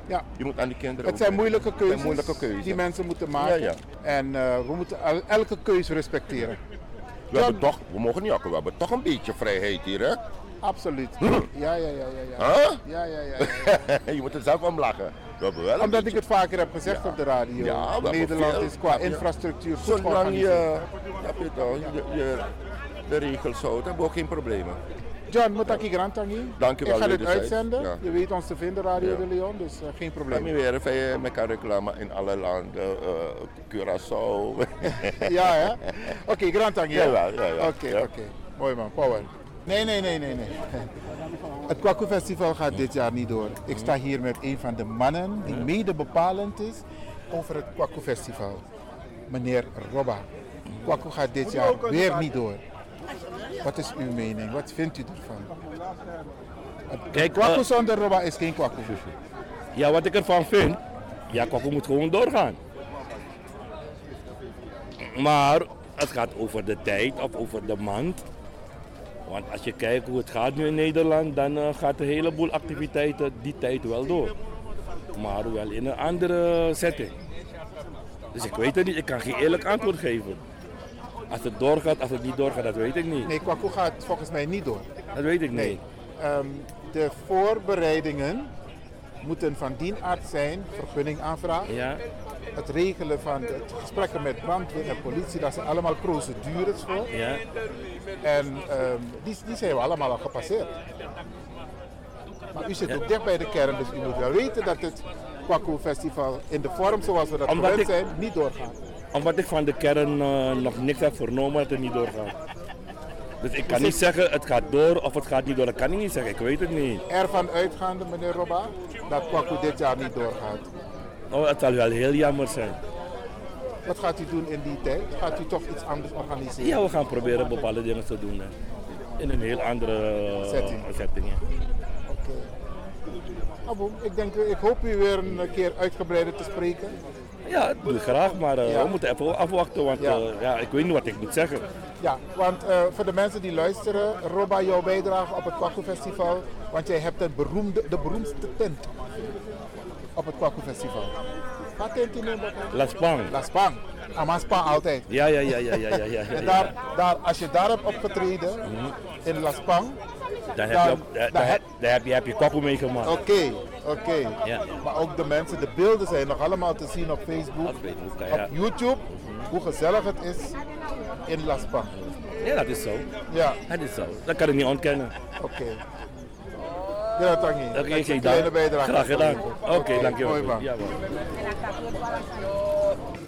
[SPEAKER 3] Ja,
[SPEAKER 4] Je moet aan die kinderen
[SPEAKER 3] het zijn
[SPEAKER 4] ook
[SPEAKER 3] moeilijke keuzes,
[SPEAKER 4] zijn moeilijke keuzes.
[SPEAKER 3] die mensen moeten maken.
[SPEAKER 4] Ja, ja.
[SPEAKER 3] En eh, we moeten el- elke keuze respecteren.
[SPEAKER 4] We, hebben toch, we mogen niet jakken, we hebben toch een beetje vrijheid hier, hè?
[SPEAKER 3] Absoluut.
[SPEAKER 4] Hm.
[SPEAKER 3] Ja, ja, ja, ja. Ja,
[SPEAKER 4] Huh?
[SPEAKER 3] ja, ja. ja, ja.
[SPEAKER 4] je moet er zelf om lachen. We wel
[SPEAKER 3] Omdat ik het vaker heb gezegd
[SPEAKER 4] Ja.
[SPEAKER 3] op de radio.
[SPEAKER 4] Ja,
[SPEAKER 3] Nederland is qua
[SPEAKER 4] Ja.
[SPEAKER 3] infrastructuur goed
[SPEAKER 4] Zolang je, je, je, je de regels houdt, hebben we ook geen problemen.
[SPEAKER 3] John, Mutaki Grantangi.
[SPEAKER 4] Dank u wel,
[SPEAKER 3] Ik ga dit
[SPEAKER 4] wederzijds.
[SPEAKER 3] uitzenden.
[SPEAKER 4] Ja.
[SPEAKER 3] Je weet ons te vinden, Radio
[SPEAKER 4] Ja.
[SPEAKER 3] de Leon, dus eh, geen probleem.
[SPEAKER 4] me weer even met reclame in alle landen, uh, Curaçao.
[SPEAKER 3] Ja, hè? Oké, Grantangi. ja?
[SPEAKER 4] Ja, ja.
[SPEAKER 3] Oké,
[SPEAKER 4] Ja.
[SPEAKER 3] oké. Mooi man, power. Nee, nee, nee, nee, nee. Het Kwaku Festival gaat dit jaar niet door. Ik sta hier met een van de mannen die mede bepalend is over het Kwaku Festival. Meneer Robba. Kwaku gaat dit jaar weer niet door. Wat is uw mening? Wat vindt u ervan?
[SPEAKER 7] Kijk,
[SPEAKER 3] Kwaku
[SPEAKER 7] eh,
[SPEAKER 3] zonder Robba is geen Kwaku.
[SPEAKER 7] ja, wat ik ervan vind, ja, Kwakko moet gewoon doorgaan. Maar het gaat over de tijd of over de maand. Want als je kijkt hoe het gaat nu in Nederland, dan eh, gaat een heleboel activiteiten die tijd wel door. Maar wel in een andere setting. Dus ik weet het niet, ik kan geen eerlijk antwoord geven. Als het doorgaat, als het niet doorgaat, dat weet ik niet.
[SPEAKER 3] Nee, Kwaku gaat volgens mij niet door.
[SPEAKER 7] Dat weet ik niet.
[SPEAKER 3] Nee. Ehm, de voorbereidingen moeten van dien aard zijn, vergunning aanvragen.
[SPEAKER 7] Ja,
[SPEAKER 3] Het regelen van de gesprekken met brandweer en politie, dat zijn allemaal procedures voor.
[SPEAKER 7] ja.
[SPEAKER 3] En ehm, die, die zijn we allemaal al gepasseerd. Maar u zit ook dicht bij de kern, dus u moet wel weten dat het Kwaku Festival in de vorm zoals we dat
[SPEAKER 7] Omdat
[SPEAKER 3] gewend
[SPEAKER 7] ik-
[SPEAKER 3] zijn, niet doorgaat.
[SPEAKER 7] Omdat ik van de kern eh, nog niks heb vernomen dat het niet doorgaat. Dus ik kan
[SPEAKER 3] Dus
[SPEAKER 7] niet zeggen het gaat door of het gaat niet door. Dat kan ik niet zeggen, ik weet het niet.
[SPEAKER 3] Ervan uitgaande, meneer Robba, dat Kwaku dit jaar niet doorgaat.
[SPEAKER 7] Oh, het zal wel heel jammer zijn.
[SPEAKER 3] Wat gaat u doen in die tijd? Gaat u toch iets anders organiseren?
[SPEAKER 7] Ja, we gaan proberen bepaalde dingen te doen. Hè. In een heel andere eh,
[SPEAKER 3] Setting. Oké. Abo, ik, denk, ik hoop u weer een keer uitgebreider te spreken.
[SPEAKER 7] Ja, dat doe ik graag, maar eh,
[SPEAKER 3] Ja.
[SPEAKER 7] we moeten even afwachten, want
[SPEAKER 3] Ja.
[SPEAKER 7] ja. ja, ik weet niet wat ik moet zeggen.
[SPEAKER 3] Ja, want eh, voor de mensen die luisteren, Robba, jouw bijdrage op het Kwaku Festival. Want jij hebt een beroemde, de beroemdste tent op het Kwaku Festival. Wat tent in
[SPEAKER 7] La Spang.
[SPEAKER 3] La Spang. Amaspa altijd.
[SPEAKER 7] Ja, ja, ja, ja, ja, ja, ja, ja.
[SPEAKER 3] En daar, daar, als je daar hebt opgetreden, in La Spang,
[SPEAKER 7] Dan heb je,
[SPEAKER 3] dan- heb-
[SPEAKER 7] dan heb je, heb je koppel meegemaakt.
[SPEAKER 3] oké, oké.
[SPEAKER 7] Ja.
[SPEAKER 3] Maar ook de mensen, de beelden zijn nog allemaal te zien op Facebook,
[SPEAKER 7] Op Facebook,
[SPEAKER 3] op
[SPEAKER 7] ja.
[SPEAKER 3] YouTube, hoe gezellig het is in La Spang.
[SPEAKER 7] Ja, dat is zo.
[SPEAKER 3] Ja,
[SPEAKER 7] Dat is zo. Dat kan ik niet ontkennen.
[SPEAKER 3] oké. Ja.
[SPEAKER 7] Oké,
[SPEAKER 3] een
[SPEAKER 7] geen
[SPEAKER 3] kleine
[SPEAKER 7] dank.
[SPEAKER 3] bijdrage.
[SPEAKER 7] Graag gedaan. Oké,
[SPEAKER 3] Oké,
[SPEAKER 7] dankjewel.
[SPEAKER 3] mooi man.
[SPEAKER 7] Ja.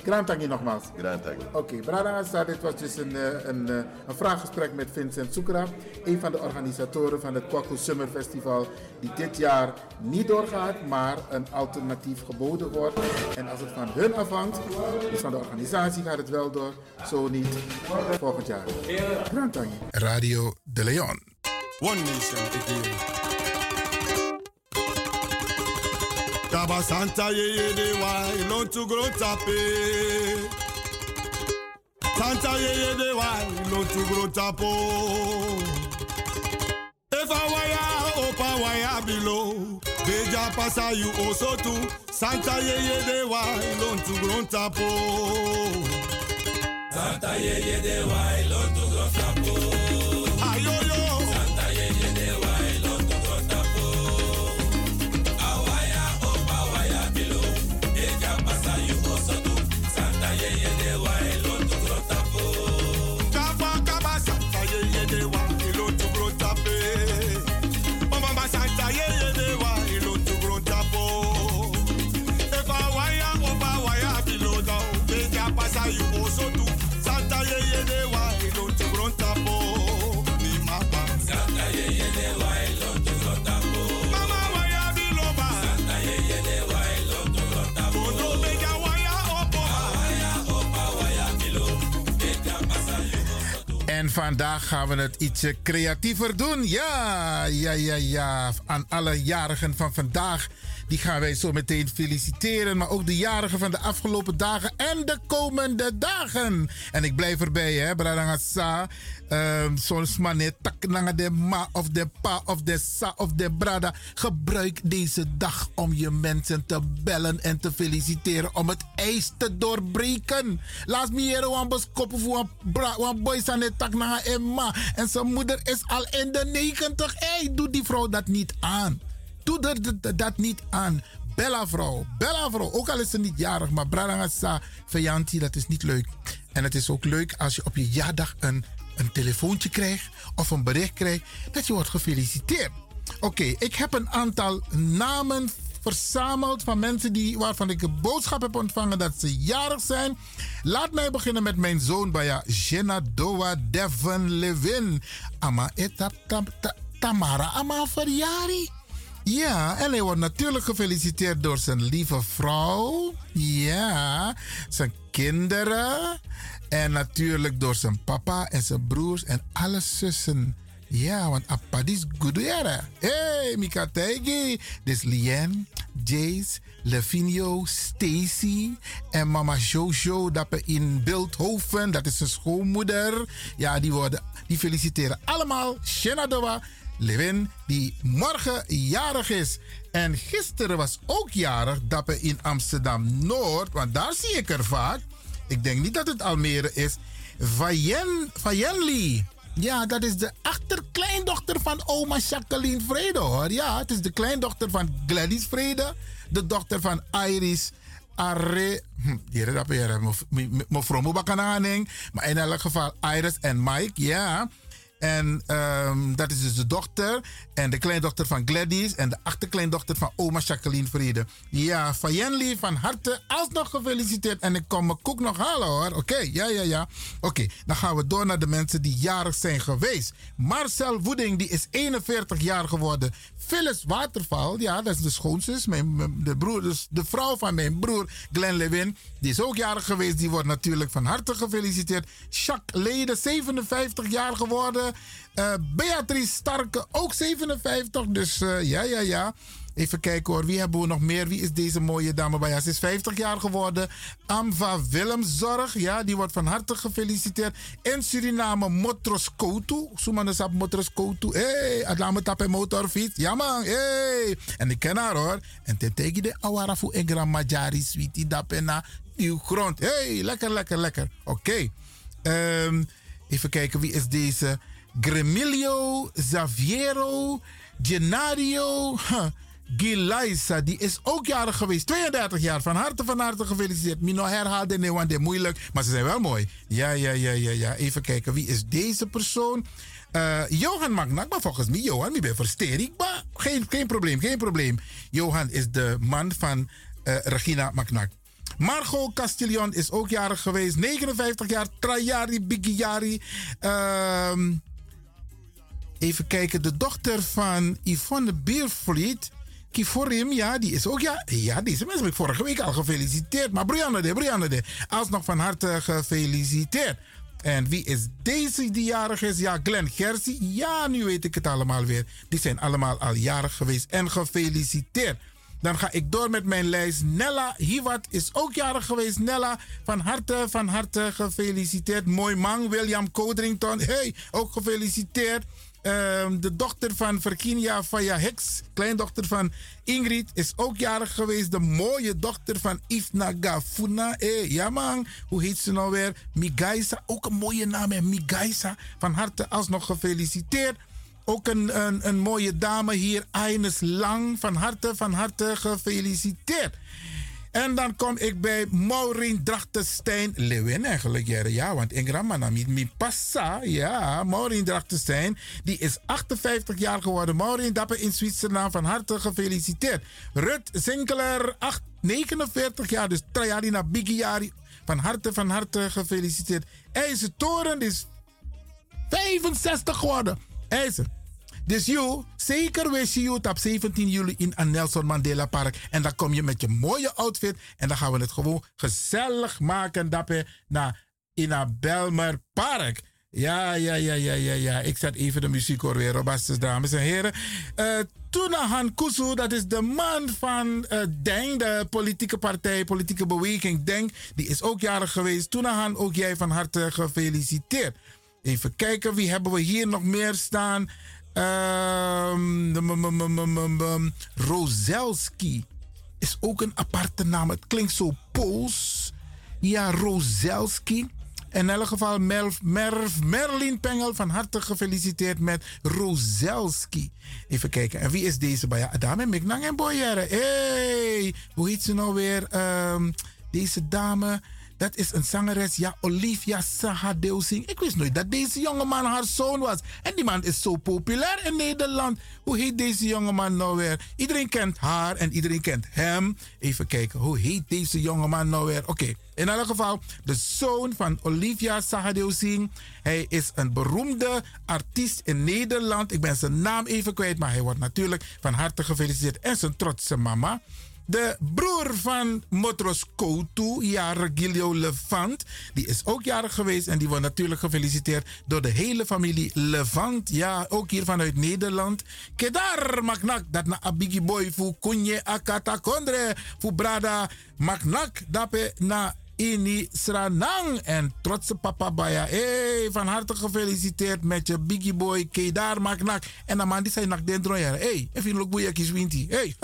[SPEAKER 3] Grand Tangi nogmaals.
[SPEAKER 8] Grand Tangi.
[SPEAKER 3] Oké, Brada Asa, dit was dus een, eh, een, eh, een vraaggesprek met Vincent Soekra, een van de organisatoren van het Kwaku Summer Festival, die dit jaar niet doorgaat, maar een alternatief geboden wordt. En als het van hun afhangt, dus van de organisatie, gaat het wel door, zo niet volgend jaar. Grand Tangi. Radio De Leon.
[SPEAKER 9] One nation Santa ye de wa ilon grow tape. Santa ye ye de wa ilon to grow tapo. I wire opa wire below. Beja pasa you also too. Santa ye ye de wa ilon to grow tapo. Santa ye ye de wa ilon to grow tapo.
[SPEAKER 3] En vandaag gaan we het ietsje creatiever doen. Ja, ja, ja, ja. Aan alle jarigen van vandaag. Die gaan wij zo meteen feliciteren. Maar ook de jarigen van de afgelopen dagen en de komende dagen. En ik blijf erbij, hè, Bradangasa. Um, soms maar net tak nanga de ma of de pa of de sa of de brada. Gebruik deze dag om je mensen te bellen en te feliciteren. Om het ijs te doorbreken. Laat me hier een boskop voor een boy aan het tak nanga en ma. En zijn moeder is al in de 90. Hé, doe die vrouw dat niet aan. Doe dat, niet aan. Bella vrouw, bella vrouw. Ook al is ze niet jarig, maar Bradangasa Vianti, dat is niet leuk. En het is ook leuk als je op je jaardag een, een telefoontje krijgt of een bericht krijgt dat je wordt gefeliciteerd. Oké, ik heb een aantal namen verzameld van mensen die, waarvan ik een boodschap heb ontvangen dat ze jarig zijn. Laat mij beginnen met mijn zoon Baya, Jenna Doa Devon Levin. Ama etap tam, ta- Tamara, ama verjari. Ja, en hij wordt natuurlijk gefeliciteerd door zijn lieve vrouw. Ja, zijn kinderen. En natuurlijk door zijn papa en zijn broers en alle zussen. Ja, want Apadis Gudere. Hey, Mika Teigi. Is Lien, Jace, Levinio, Stacy en mama Jojo. Dat in Beeldhoven, dat is zijn schoonmoeder. Ja, die, worden, die feliciteren allemaal. Shenadowa. Lewin, die morgen jarig is. En gisteren was ook jarig dat we in Amsterdam Noord, want daar zie ik er vaak. Ik denk niet dat het Almere is. Vayen. Ja, dat is de achterkleindochter van oma Jacqueline Vrede hoor. Ja, het is de kleindochter van Gladys Vrede. De dochter van Iris Arre. Hier dat weer. Mevrouw Mubakananing. Maar in elk geval Iris en Mike, ja. En ehm, dat is dus de dochter en de kleindochter van Gladys en de achterkleindochter van oma Jacqueline Vrede. Ja, Fayenli, van harte alsnog gefeliciteerd. En ik kom mijn koek nog halen hoor. Oké, ja, ja, ja. Oké, dan gaan we door naar de mensen die jarig zijn geweest. Marcel Woeding, die is 41 jaar geworden. Phyllis Waterval, ja, dat is de schoonzus, mijn, de, broer, dus de vrouw van mijn broer Glenn Lewin. Die is ook jarig geweest, die wordt natuurlijk van harte gefeliciteerd. Jacques Lede, 57 jaar geworden. Uh, Beatrice Starke, ook 57. Dus uh, ja, ja, ja. Even kijken hoor, wie hebben we nog meer? Wie is deze mooie dame bij? Ja, ze is 50 jaar geworden. Amva Willemzorg, ja, die wordt van harte gefeliciteerd. In Suriname, Motros Koutu. Soemanesap Motros Koutu. Hé, hey, Adame tappe motorfiets. Ja man, hé. Hey. En ik ken haar hoor. En ten tegi de awarafu egra majari sweetie dapena. Nieuw grond. Hé, hey, lekker, lekker, lekker. Oké. Um, even kijken, wie is deze? Gremilio Xaviero Genario Gilaisa. Die is ook jarig geweest. 32 jaar. Van harte, van harte gefeliciteerd. Mino herhaalde nee, want dit moeilijk. Maar ze zijn wel mooi. Ja, ja, ja, ja, ja. Even kijken. Wie is deze persoon? Uh, Johan Magnak, maar volgens mij, Johan, ik ben versterig. Maar geen, geen probleem, geen probleem. Johan is de man van uh, Regina Magnak. Margot Castillon is ook jarig geweest. 59 jaar. Trajari Bigiari. Ehm... Even kijken, de dochter van Yvonne Biervliet. Kiforim, ja, die is ook, ja, ja, deze mensen heb ik vorige week al gefeliciteerd. Maar Brianne de, Brianne de, alsnog van harte gefeliciteerd. En wie is deze die jarig is? Ja, Glenn Gersie. Ja, nu weet ik het allemaal weer. Die zijn allemaal al jarig geweest en gefeliciteerd. Dan ga ik door met mijn lijst. Nella Hiwat is ook jarig geweest. Nella, van harte, van harte gefeliciteerd. Mooi man, William Codrington. Hey, ook gefeliciteerd. Um, de dochter van Virginia Faya Hicks, kleindochter van Ingrid, is ook jarig geweest. De mooie dochter van Ifna Gafuna. Eh, ja man, hoe heet ze nou weer? Migaisa, ook een mooie naam hè, Migaisa. Van harte alsnog gefeliciteerd. Ook een, een, een mooie dame hier, Aines Lang. Van harte, van harte gefeliciteerd. En dan kom ik bij Maureen Drachtenstein. Lewin eigenlijk, ja, want in Gramma mi passa. Ja, Maureen Drachtenstein. Die is 58 jaar geworden. Maureen Dapper in Zwitserland. Van harte gefeliciteerd. Rut Zinkeler, 8, 49 jaar. Dus Trajari Bigiari. Van harte, van harte gefeliciteerd. IJzer Toren is 65 geworden. IJzer. Dus you, zeker wees je op 17 juli in Nelson Mandela Park. En dan kom je met je mooie outfit. En dan gaan we het gewoon gezellig maken. Dappen naar in een Belmer Park. Ja, ja, ja, ja, ja, ja. Ik zet even de muziek hoor weer, robastes dames en heren. Uh, Tunahan Kusu, dat is de man van uh, Denk, de politieke partij, politieke beweging Denk. Die is ook jarig geweest. Tunahan, ook jij van harte gefeliciteerd. Even kijken, wie hebben we hier nog meer staan? Um, Rozelski is ook een aparte naam. Het klinkt zo Pools. Ja, Rozelski. In elk geval Merv, Merv, Merlin Pengel van harte gefeliciteerd met Rozelski. Even kijken. En wie is deze bij? Dame Miknang en Boyere. Hey, hoe heet ze nou weer? Um, deze dame. Dat is een zangeres, ja, Olivia Sahadeusing. Ik wist nooit dat deze jongeman haar zoon was. En die man is zo populair in Nederland. Hoe heet deze jongeman nou weer? Iedereen kent haar en iedereen kent hem. Even kijken, hoe heet deze jongeman nou weer? Oké, in elk geval, de zoon van Olivia Sahadeusing. Hij is een beroemde artiest in Nederland. Ik ben zijn naam even kwijt, maar hij wordt natuurlijk van harte gefeliciteerd. En zijn trotse mama. De broer van Motros Koutu, ja, Regilio Levant, die is ook jarig geweest en die wordt natuurlijk gefeliciteerd door de hele familie Levant. Ja, ook hier vanuit Nederland. Kedar maknak dat na abigi boy fu kunye akata kondre fu brada maknak dape na Ini Sranang. En trotse papa Baya. Hey, van harte gefeliciteerd met je biggie boy Kedar Maknak. En dan man die zei nak dendro Hey, even look boeie winti. Hey,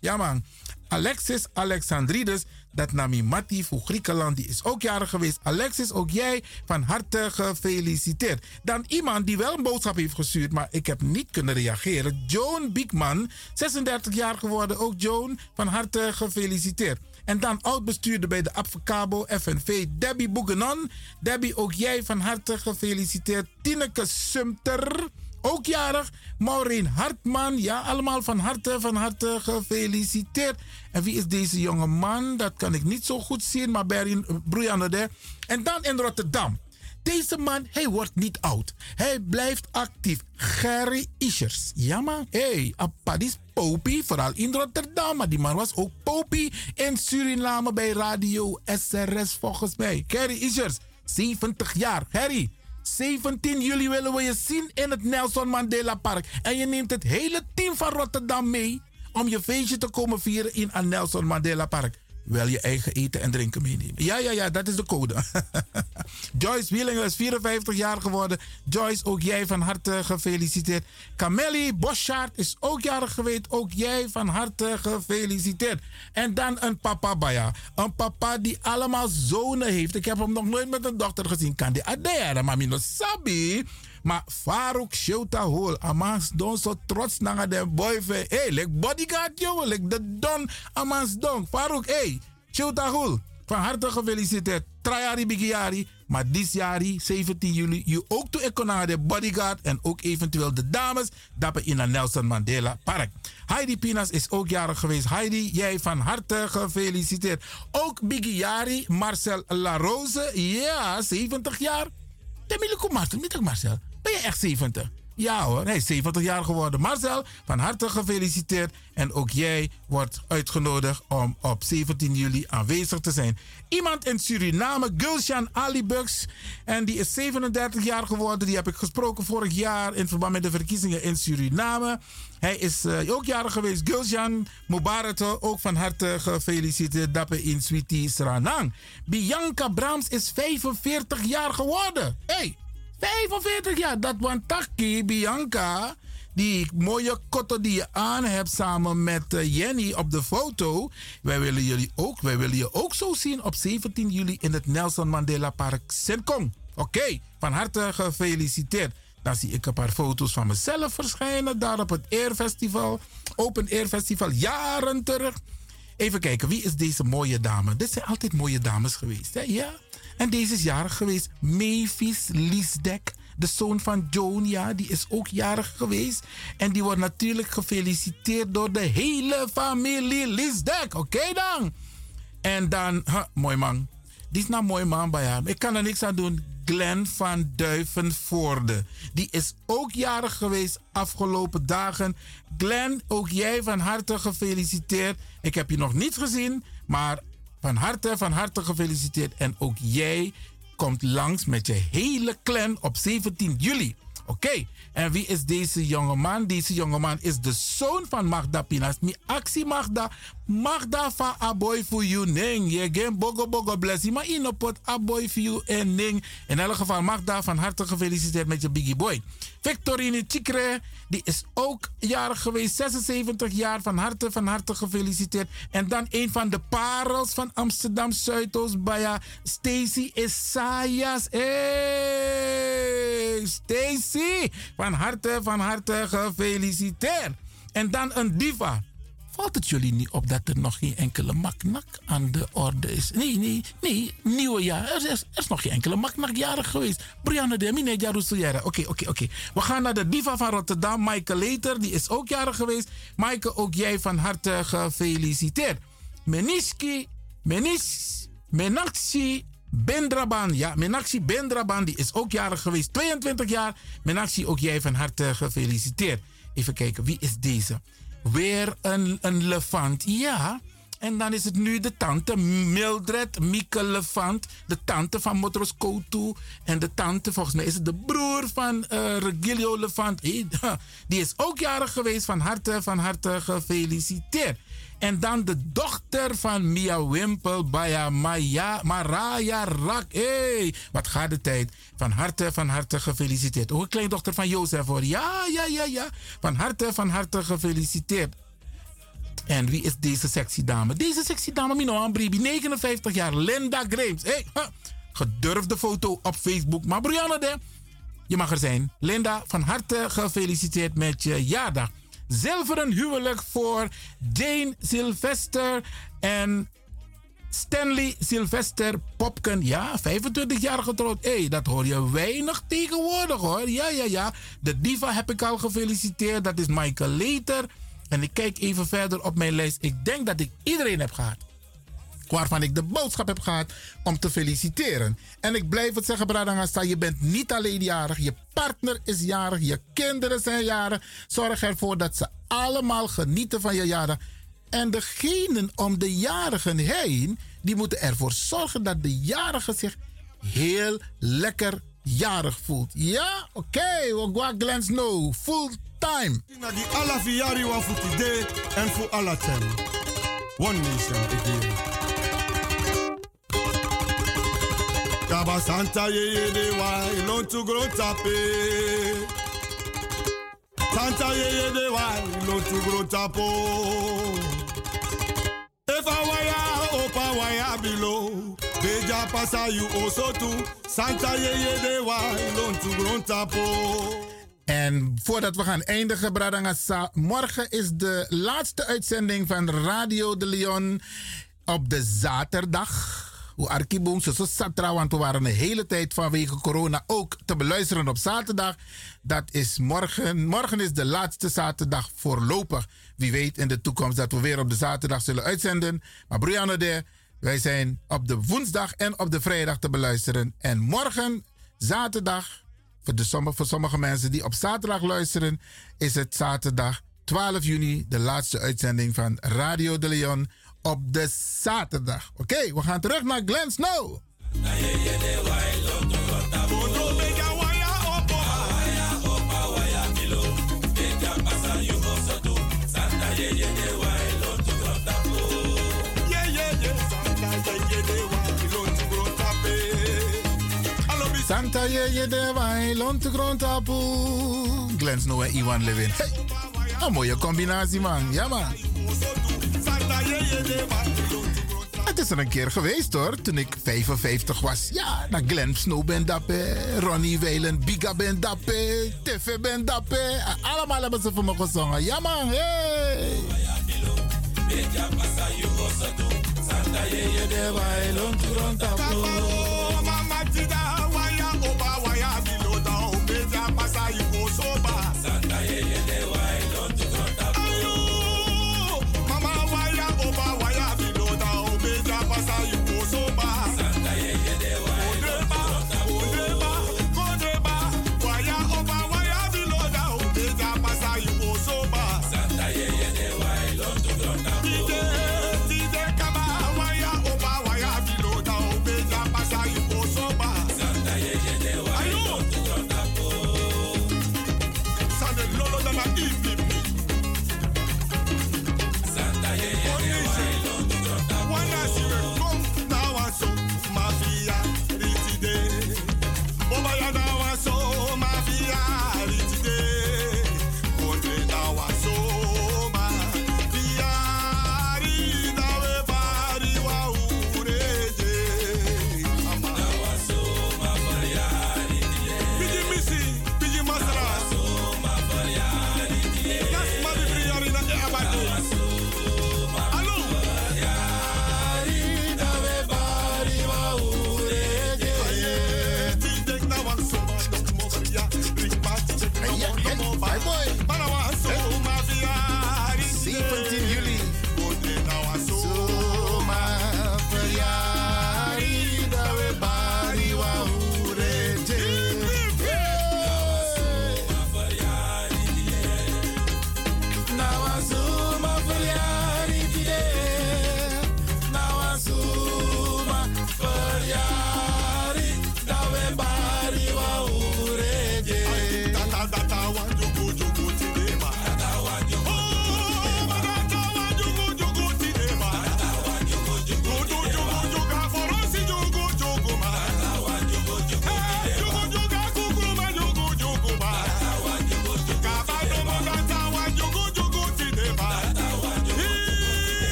[SPEAKER 3] ja man. Alexis Alexandrides, dat Nami Mati voor Griekenland, die is ook jarig geweest. Alexis, ook jij van harte gefeliciteerd. Dan iemand die wel een boodschap heeft gestuurd, maar ik heb niet kunnen reageren. Joan Biekman, 36 jaar geworden. Ook Joan, van harte gefeliciteerd. En dan oud-bestuurder bij de Advocabo FNV, Debbie Boegenon. Debbie, ook jij van harte gefeliciteerd. Tineke Sumter, ook jarig. Maureen Hartman, ja, allemaal van harte, van harte gefeliciteerd. En wie is deze jonge man? Dat kan ik niet zo goed zien, maar Brianne de. En dan in Rotterdam. Deze man, hij wordt niet oud. Hij blijft actief. Gary Ischers. Ja man, hey, Apadis Popie, vooral in Rotterdam. Maar die man was ook Popie in Suriname bij Radio SRS volgens mij. Gary Ischers, 70 jaar. Harry, 17 juli willen we je zien in het Nelson Mandela Park. En je neemt het hele team van Rotterdam mee om je feestje te komen vieren in het Nelson Mandela Park wel je eigen eten en drinken meenemen. Ja, ja, ja, dat is de code. Joyce Wieling is 54 jaar geworden. Joyce, ook jij van harte gefeliciteerd. Camelli Boschart is ook jarig geweest. Ook jij van harte gefeliciteerd. En dan een papa Baya. Een papa die allemaal zonen heeft. Ik heb hem nog nooit met een dochter gezien. Kan die adere, mami no sabi. Maar Farouk Shouta Hol, Amans Don zo trots naar de boy Hé, hey, lek bodyguard jongen, lek de Don Amans Don. Farouk, hey, Shouta Hol. Van harte gefeliciteerd. Trajari Bigiari. Maar dit jaar, 17 juli, je ook toe naar de bodyguard en ook eventueel de dames. Dappen in Nelson Mandela Park. Heidi Pinas is ook jarig geweest. Heidi, jij van harte gefeliciteerd. Ook Bigiari, Marcel Larose, ja, 70 jaar. Temile Marcel, niet Marcel. Ben je echt 70? Ja hoor, hij is 70 jaar geworden. Marcel, van harte gefeliciteerd. En ook jij wordt uitgenodigd om op 17 juli aanwezig te zijn. Iemand in Suriname, Gulshan Alibugs. En die is 37 jaar geworden. Die heb ik gesproken vorig jaar in verband met de verkiezingen in Suriname. Hij is uh, ook jarig geweest. Gulshan Mubarak, ook van harte gefeliciteerd. Dappen in Sweetie Sranang. Bianca Brahms is 45 jaar geworden. Hey! 45 jaar, dat want Taki, Bianca, die mooie kotto die je aan hebt samen met uh, Jenny op de foto. Wij willen jullie ook, wij willen je ook zo zien op 17 juli in het Nelson Mandela Park Senkong. Oké, van harte gefeliciteerd. Dan zie ik een paar foto's van mezelf verschijnen daar op het Air Festival. Open Air Festival, jaren terug. Even kijken, wie is deze mooie dame? Dit zijn altijd mooie dames geweest, hè? Ja? En deze is jarig geweest. Mavis Liesdek, de zoon van Joan, ja, die is ook jarig geweest. En die wordt natuurlijk gefeliciteerd door de hele familie Liesdek. Oké dan. En dan, huh, mooi man. Die is nou mooi man bij hem. Ik kan er niks aan doen. Glenn van Duivenvoorde. Die is ook jarig geweest afgelopen dagen. Glenn, ook jij van harte gefeliciteerd. Ik heb je nog niet gezien, maar van harte, van harte gefeliciteerd. En ook jij komt langs met je hele clan op 17 juli. Oké, en wie is deze jongeman? Deze jongeman is de zoon van Magda Pinas. Mi actie Magda. Magda van aboy voor you ning. Je geen bogo bogo blessie. Maar in het aboy voor you en ning. In elk geval Magda van harte gefeliciteerd met je biggie boy. Victorine Chikre, die is ook jarig geweest. 76 jaar. Van harte, van harte gefeliciteerd. En dan een van de parels van Amsterdam Zuidoost. Baya Stacy Isaias. Hey, Stacy. Van harte, van harte gefeliciteerd. En dan een diva. Valt het jullie niet op dat er nog geen enkele maknak aan de orde is? Nee, nee, nee. Nieuwe jaar. Er is, er is nog geen enkele maknak jarig geweest. Brianna de Mine Jarusu Oké, oké, oké. We gaan naar de diva van Rotterdam. Maaike Leter, die is ook jarig geweest. Maaike, ook jij van harte gefeliciteerd. Meniski, Menis, Menaxi Bendraban, ja, Menaxi Bendraban, die is ook jarig geweest, 22 jaar. Menaxi, ook jij van harte gefeliciteerd. Even kijken, wie is deze? Weer een, een levant, ja. En dan is het nu de tante Mildred Mieke Levant. De tante van Motros Koutu. En de tante, volgens mij is het de broer van uh, Regilio Levant. Die is ook jarig geweest. Van harte, van harte gefeliciteerd. En dan de dochter van Mia Wimpel, Maya, Maraya Rak. hey, wat gaat de tijd. Van harte, van harte gefeliciteerd. Ook een kleindochter van Jozef hoor. Ja, ja, ja, ja. Van harte, van harte gefeliciteerd. En wie is deze sexy dame? Deze sexy dame, Mino Ambribi, 59 jaar, Linda Graves. Hey, gedurfde foto op Facebook. Maar Brianna, de, je mag er zijn. Linda, van harte gefeliciteerd met je jaardag. Zilveren huwelijk voor Jane Sylvester en Stanley Sylvester Popken. Ja, 25 jaar getrouwd. Hé, hey, dat hoor je weinig tegenwoordig hoor. Ja, ja, ja. De diva heb ik al gefeliciteerd. Dat is Michael Later. En ik kijk even verder op mijn lijst. Ik denk dat ik iedereen heb gehad. Waarvan ik de boodschap heb gehad om te feliciteren. En ik blijf het zeggen, Bradangasta. Je bent niet alleen jarig. Je partner is jarig. Je kinderen zijn jarig. Zorg ervoor dat ze allemaal genieten van je jarig. En degenen om de jarigen heen, die moeten ervoor zorgen dat de jarige zich heel lekker jarig voelt. Ja, oké, okay, we gaan Glen Snow, full time.
[SPEAKER 10] Na die alla voor today en voor alla tem. One nation Kaba Santa ye ye de wa ilon to grow tape. Santa ye ye de wa ilon to grow tapo. If I wire opa wire below. Beja pasa you too. Santa ye ye de wa ilon to grow tapo.
[SPEAKER 3] En voordat we gaan eindigen, Bradangasa, morgen is de laatste uitzending van Radio de Leon op de zaterdag. Hoe Arkiboom, Satra, want we waren de hele tijd vanwege corona ook te beluisteren op zaterdag. Dat is morgen. Morgen is de laatste zaterdag voorlopig. Wie weet in de toekomst dat we weer op de zaterdag zullen uitzenden. Maar Brianna de, wij zijn op de woensdag en op de vrijdag te beluisteren. En morgen, zaterdag, voor, de, voor sommige mensen die op zaterdag luisteren, is het zaterdag 12 juni de laatste uitzending van Radio de Leon op de zaterdag. Oké, okay, we gaan terug naar Glen Snow. Santa ye ye de wai. Glen Snow en Iwan Levin. Een mooie combinatie man. Ja man. Het is er een keer geweest hoor, toen ik 55 was. Ja, naar Glenn Snow ben dappe, Ronnie Whalen, Biga ben dappe, TV ben dappe. Allemaal hebben ze voor me gezongen. Ja man, hey! Santa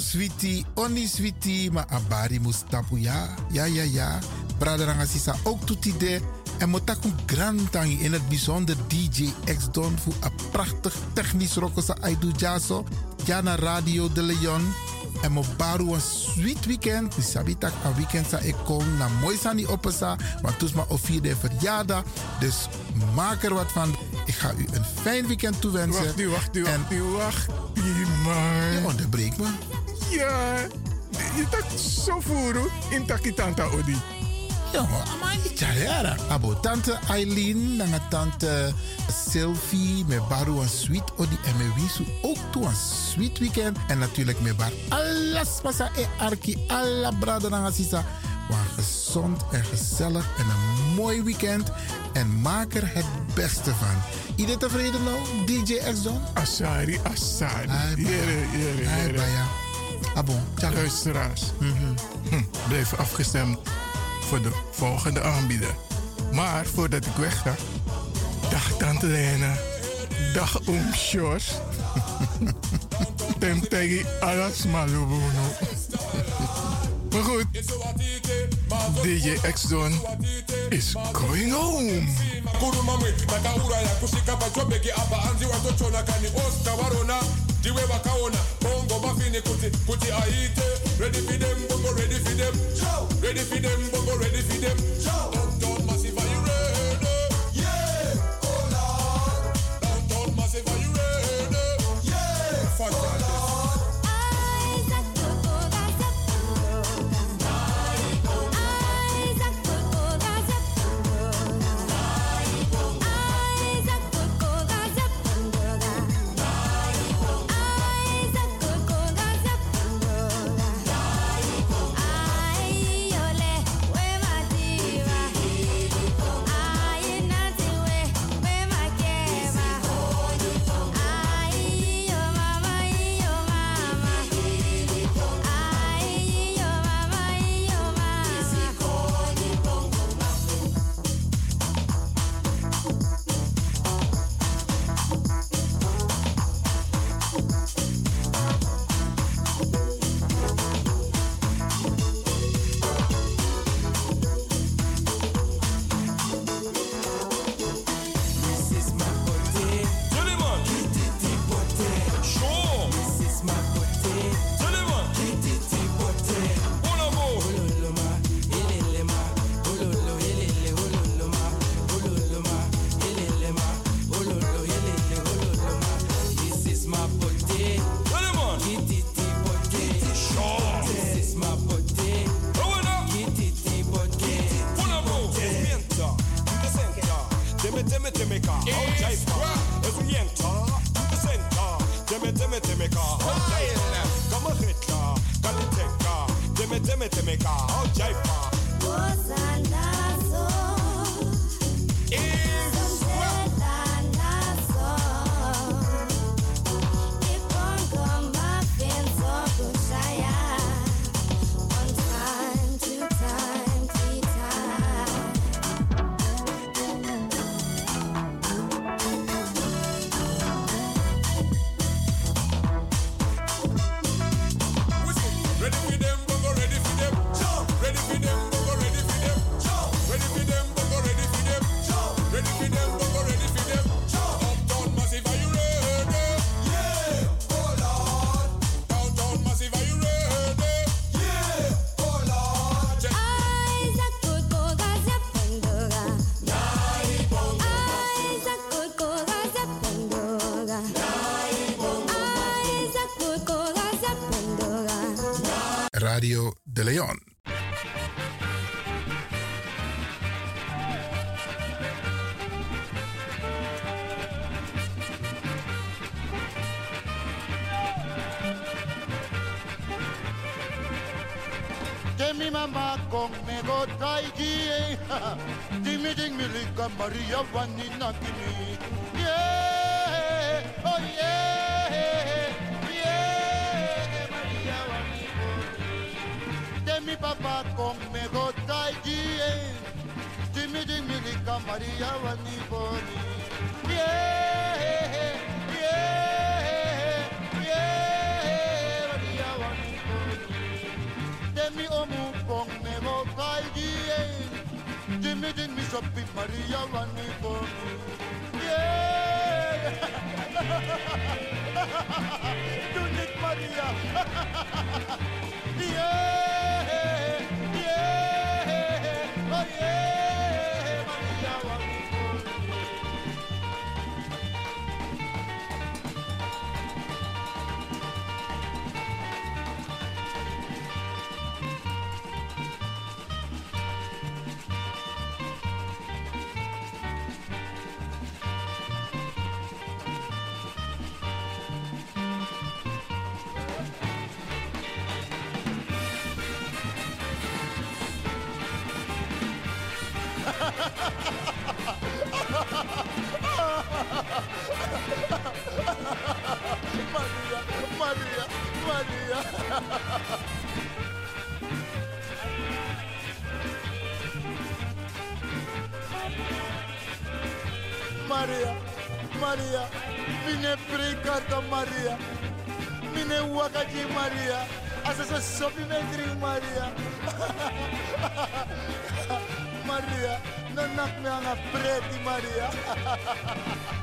[SPEAKER 3] switi, oni switi, ma abari mustapu ja. Ja, ja, ja. Braderanga sisa ook toetide. En motaku grantangi in het bijzonder DJ X Don voor een prachtig technisch rokosa aidu jaso. Ja na Radio de Leon. En mo baru een sweet weekend. Die sabitak een weekend sa ik kom na mooi sani opesa. Want toes ma of vierde verjaardag. Dus maak er wat van. Ik ga u een fijn weekend toewensen.
[SPEAKER 11] Wacht nu, wacht nu, wacht nu, wacht nu, man.
[SPEAKER 3] Je onderbreekt me.
[SPEAKER 11] Ja, je tak zo voeren in takitanta odi.
[SPEAKER 3] Ja, maar niet jaren. Abo tante Eileen, nanga tante Sylvie, met baru een sweet odi en me wisu ook toe een sweet weekend. En natuurlijk met bar alles pasa e arki, alla brada nanga sisa. Maar gezond en gezellig en een mooi weekend. En maak er het beste van. Iedereen tevreden nou, DJ X-Don?
[SPEAKER 11] Asari, Asari.
[SPEAKER 3] Ai,
[SPEAKER 11] Jere, jere,
[SPEAKER 3] Baya. Abo, tja.
[SPEAKER 11] Luisteraars, hm, blijf afgestemd voor de volgende aanbieder. Maar voordat ik weg ga, dag Tante Lena, dag Oom Sjors. Tem tegi alas malubuno. Maar goed, DJ X-Don is going home.
[SPEAKER 10] kurumamwe takauraya kusvika pachobheki apa hanzi watochona kani osta varona ndiwe vakaona bongo mafini kuti kuti aite ready for them bongo ready for them. Ready for them bongo ready for them. Downtown de me mamá try traigué. Dime, dime, liga María Vanina Kimi. Yeah, oh yeah, yeah, María
[SPEAKER 3] Vanina De
[SPEAKER 12] mi papá conmigo traigué. Dime, dime, liga María Vanina Yeah.
[SPEAKER 13] Didn't me shop with Maria running for me. Yeah! Do it, Maria! yeah! Maria, Maria, Maria. Maria, Maria, mine brigada Maria, mine wakati Maria, asasa sopi metri Maria. Maria, não nak me anga preti Maria.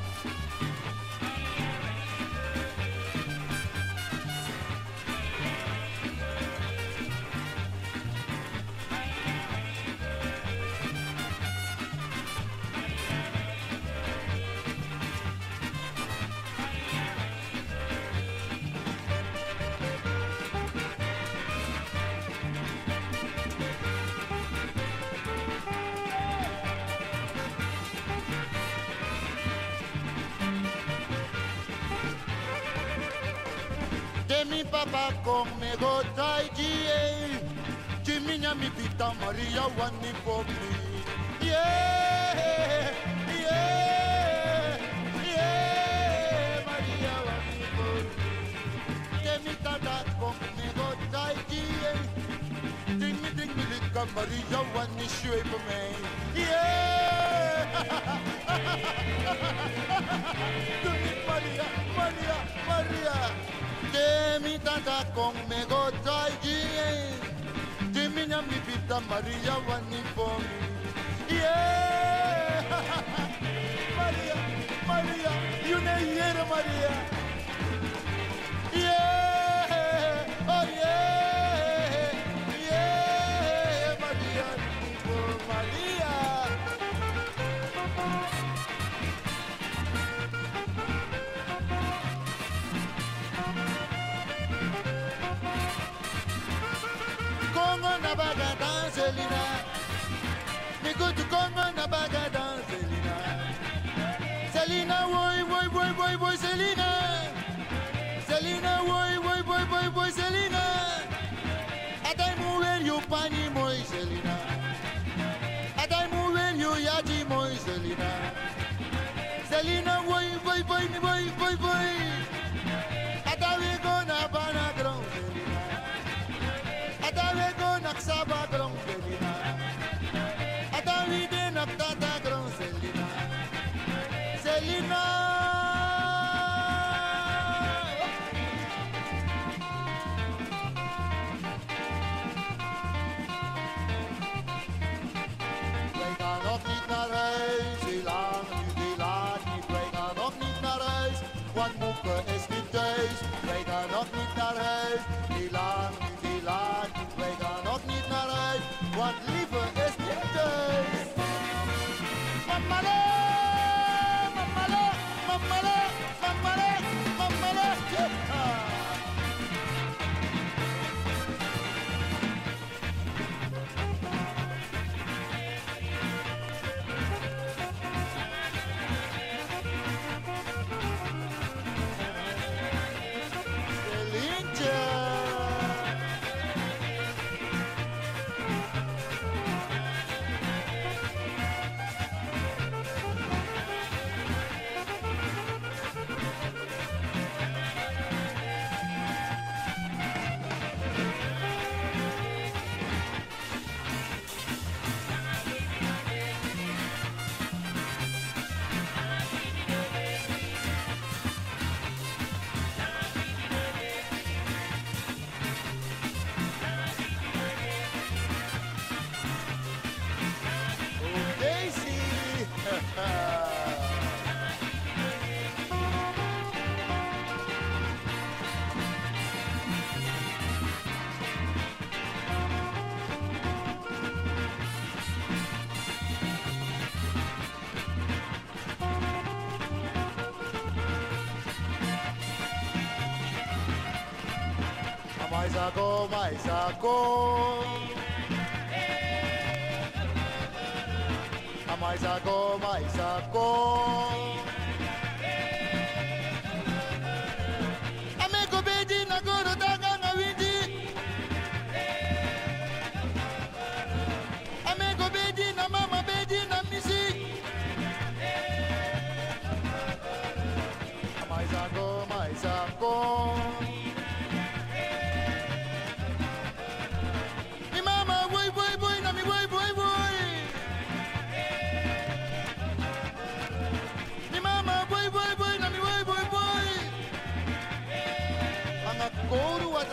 [SPEAKER 13] María, María, María. De mi tata con me go try Jimmy, Jimmy, mi pita
[SPEAKER 14] María, Juanita. bye, bye, bye, bye. mais a mais a. A mais
[SPEAKER 13] a mais a.